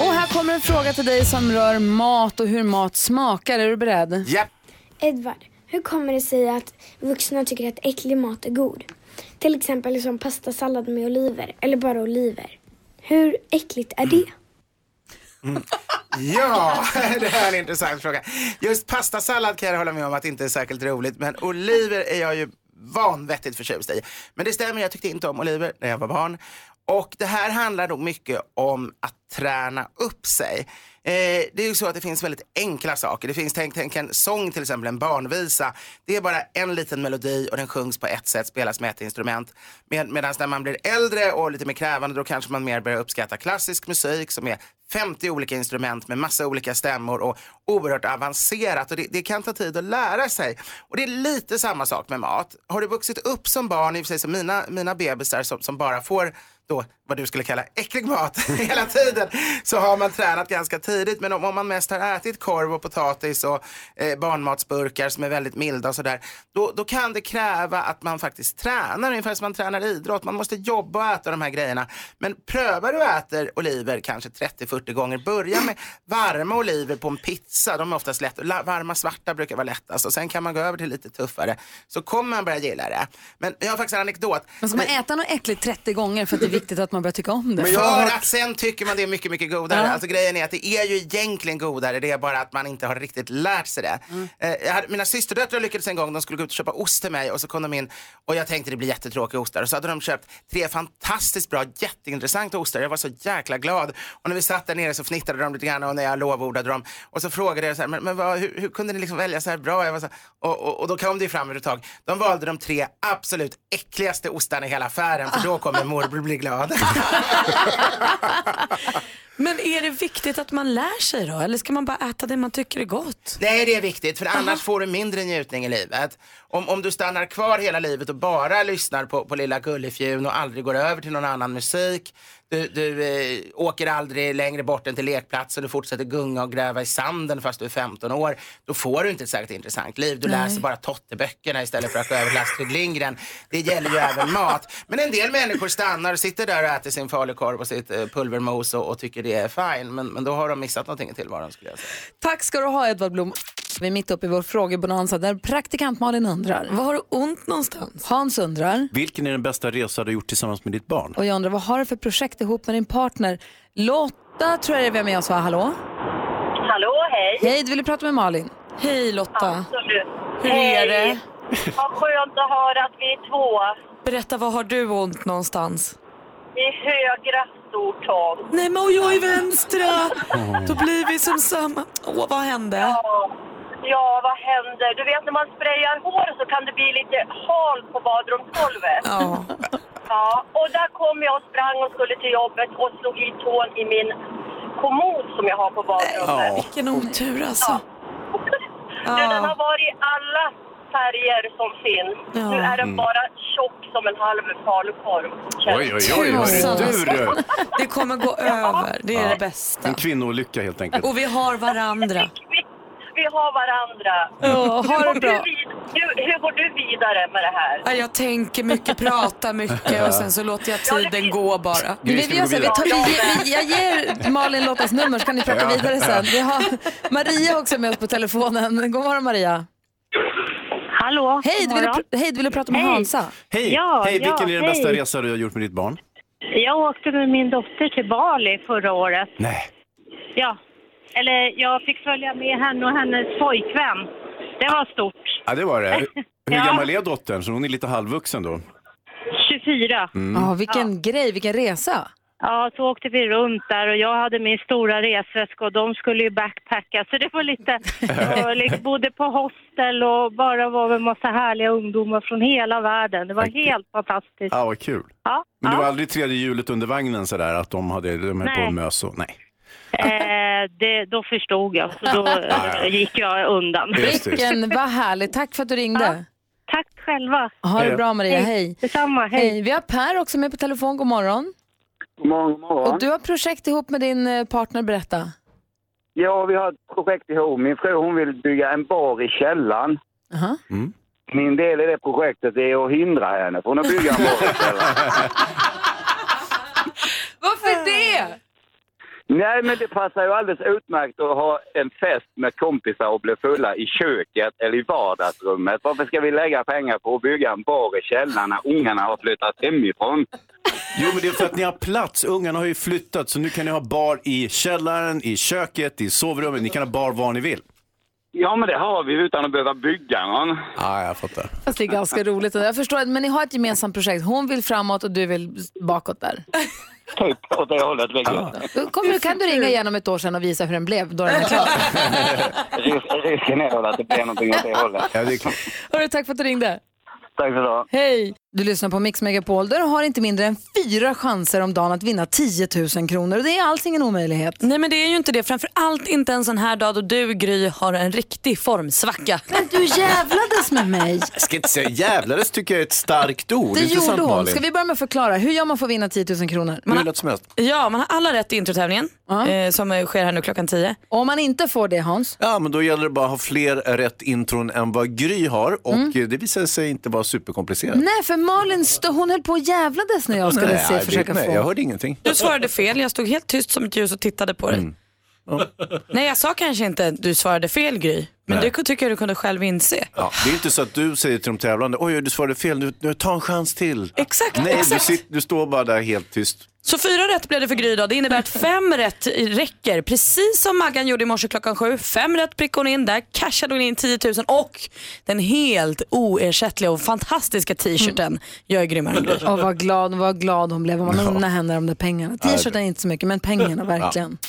Och här kommer en fråga till dig som rör mat och hur mat smakar. Är du beredd? Ja. Edvard, hur kommer det sig att vuxna tycker att äcklig mat är god? Till exempel som pastasallad med oliver eller bara oliver. Hur äckligt är det? *laughs* Ja, *laughs* det här är en intressant fråga. Just pastasallad kan jag hålla med om att det inte är särskilt roligt, men oliver är jag ju vanvettigt förtjust i. Men det stämmer, jag tyckte inte om oliver när jag var barn. Och det här handlar nog mycket om att träna upp sig. Eh, det är ju så att det finns väldigt enkla saker. Det finns, tänk, tänk en sång till exempel, en barnvisa. Det är bara en liten melodi och den sjungs på ett sätt, spelas med ett instrument. Med, Medan när man blir äldre och lite mer krävande då kanske man mer börjar uppskatta klassisk musik som är 50 olika instrument med massa olika stämmor och oerhört avancerat. Och det, det kan ta tid att lära sig. Och det är lite samma sak med mat. Har du vuxit upp som barn, i och för sig som mina, mina bebisar som, som bara får då, vad du skulle kalla äcklig mat *laughs* hela tiden så har man tränat ganska tidigt. Men om, om man mest har ätit korv och potatis och eh, barnmatsburkar som är väldigt milda och sådär, då, då kan det kräva att man faktiskt tränar ungefär som man tränar idrott. Man måste jobba och äta de här grejerna. Men prövar du och äter oliver kanske 30 30-40 gånger, börja med varma oliver på en pizza. De är oftast lätt. Varma svarta brukar vara lättast och sen kan man gå över till lite tuffare. Så kommer man börja gilla det. Men jag har faktiskt en anekdot. Men ska man äta något äckligt 30 gånger för att det är viktigt att man börjar tycka om det? För att sen tycker man det är mycket, mycket godare. Ja. Alltså grejen är att det är ju egentligen godare, det är bara att man inte har riktigt lärt sig det. Mm. Eh, jag hade, mina systerdöttrar lyckades en gång, de skulle gå ut och köpa ost till mig och så kom de in och jag tänkte det blir jättetråkiga ostar och så hade de köpt tre fantastiskt bra, jätteintressanta ostar. Jag var så jäkla glad och när vi satt där nere så fnittrade de lite grann och när jag lovordade dem och så frågade jag så här, men, men vad, hur, hur kunde ni liksom välja så här bra? Jag var så här, och, och, och då kom det fram ett tag. De valde de tre absolut äckligaste ostarna i hela affären för då kommer morbror bli glad. *laughs* Men är det viktigt att man lär sig då? Eller ska man bara äta det man tycker är gott? Nej, det är viktigt för annars får du mindre njutning i livet. Om, om du stannar kvar hela livet och bara lyssnar på, på Lilla Gullifjun och aldrig går över till någon annan musik. Du, du eh, åker aldrig längre bort än till lekplatsen, du fortsätter gunga och gräva i sanden fast du är 15 år. Då får du inte ett särskilt intressant liv. Du Nej. läser bara Totteböckerna istället för att gå över till Astrid Lindgren. Det gäller ju även mat. Men en del människor stannar och sitter där och äter sin falukorv och sitt eh, pulvermos och, och tycker det är fine. Men, men då har de missat någonting i tillvaron skulle jag säga. Tack ska du ha Edvard Blom. Vi är mitt uppe i vår frågebonanza där praktikant Malin undrar. Var har du ont någonstans? Hans undrar. Vilken är den bästa resa du har gjort tillsammans med ditt barn? Och jag undrar, vad har du för projekt ihop med din partner? Lotta tror jag är vi har med oss va? Hallå? Hallå, hej. Hej, du ville prata med Malin. Hej Lotta. Absolut. Hur är det? Vad skönt att höra att vi är två. Berätta, var har du ont någonstans? I högra stortån. Nej men och jag i vänstra. Då blir vi som samma. Åh, vad hände? Ja. Ja, vad händer? Du vet när man sprayar hår så kan det bli lite halt på badrumsgolvet. Ja. Ja, och där kom jag och sprang och skulle till jobbet och slog i tån i min kommod som jag har på badrummet. Vilken otur alltså. Du, den har varit i alla färger som finns. Ja. Nu är den Mm. bara tjock som en halv falukorv. Oj, oj, oj, hörru du du. Det kommer gå över, det är Ja. det bästa. En kvinnoolycka helt enkelt. Och vi har varandra. Vi har varandra. Ja, ha hur, går du bra. vid, hur, hur går du vidare med det här? Ja, Jag tänker mycket, pratar mycket och sen så låter jag tiden gå bara. Vi, vi gör så, här, vi tar, vi, vi, jag ger Malin Lottas nummer så kan ni prata Ja. vidare sen. Vi har Maria också med oss på telefonen. God morgon Maria. Hallå, Hej, du ville, hej, du ville prata med Hej. Hansa. Hej, Ja, hej vilken ja, är den bästa hej. resa du har gjort med ditt barn? Jag åkte med min dotter till Bali förra året. Nej. Ja, eller jag fick följa med henne och hennes pojkvän. Det var stort. Ja, det var det. Hur *laughs* Ja. gammal är dottern? Så hon är lite halvvuxen då? 24. Mm. Ja, vilken grej, vilken resa. Ja, så åkte vi runt där och jag hade min stora resväska och de skulle ju backpacka. Så det var lite, *laughs* jag liksom bodde på hostel och bara var med massa härliga ungdomar från hela världen. Det var helt fantastiskt. Ja, vad kul. Ja, Men det ja. var aldrig tredje hjulet under vagnen sådär att de hade de höll på Nej. och mös och nej. Eh, det, då förstod jag, så då *laughs* eh, gick jag undan. Just det. Vilken, vad härligt. Tack för att du ringde. Tack själva. Ha det Hej. bra Maria, hej. Detsamma, hej. Vi har Per också med på telefon, god morgon. God morgon, god morgon. Och du har projekt ihop med din eh, partner, berätta. Ja, vi har ett projekt ihop. Min fru hon vill bygga en bar i källaren. Aha. Min del i det projektet är att hindra henne från att bygga en bar i källaren. *laughs* Varför det? Nej, men det passar ju alldeles utmärkt att ha en fest med kompisar och bli fulla i köket eller i vardagsrummet. Varför ska vi lägga pengar på att bygga en bar i källaren när ungarna har flyttat hemifrån? Jo, men det är för att ni har plats. Ungarna har ju flyttat så nu kan ni ha bar i källaren, i köket, i sovrummet. Ni kan ha bar var ni vill. Ja, men det har vi utan att behöva bygga någon. Ja, jag fattar. Fast det är ganska roligt. Jag förstår, att- men ni har ett gemensamt projekt. Hon vill framåt och du vill bakåt där. Typ åt det hållet. Ah. Då kommer, kan du ringa igen om ett år sedan och visa hur den blev då *laughs* den är klar? Ris- Risken är väl att det blir någonting åt det hållet. Ja, det är klart. Hörru, tack för att du ringde. Tack för det. Hej! Du lyssnar på Mix Megapol där du har inte mindre än fyra chanser om dagen att vinna 10 000 kronor. Och det är alls ingen omöjlighet. Nej men det är ju inte det. Framför allt inte en sån här dag då du Gry har en riktig formsvacka. Men du jävlades med mig. Jag ska inte säga jävlades tycker jag är ett starkt ord. Det Intressant, gjorde hon. Malin. Ska vi börja med att förklara. Hur gör man för att vinna 10 000 kronor? Hur lätt som helst. Ja, man har alla rätt i introtävlingen eh, som eh, sker här nu klockan 10. Och om man inte får det Hans? Ja, men då gäller det bara att ha fler rätt intron än vad Gry har och Mm. eh, det visar sig inte vara superkomplicerat. Nej, för Malin stå, hon höll på och jävlades när jag skulle Nej, se, försöka nej, få. Jag hörde ingenting. Du svarade fel, jag stod helt tyst som ett ljus och tittade på dig. Mm. Nej jag sa kanske inte att du svarade fel Gry. Men Nej. det tycker jag du kunde själv inse. Ja, det är inte så att du säger till de tävlande, oj du svarade fel, nu, nu ta en chans till. Exakt, Nej, exakt. Du, sitter, du står bara där helt tyst. Så fyra rätt blev det för Gry idag. Det innebär att fem rätt räcker. Precis som Maggan gjorde i morse klockan sju. Fem rätt prickade hon in där. Cashade hon in 10 000 och den helt oersättliga och fantastiska t-shirten. Jag är grymmare än Gry. Och vad glad, vad glad hon blev man unnar henne de där pengarna. T-shirten är inte så mycket, men pengarna verkligen. Ja,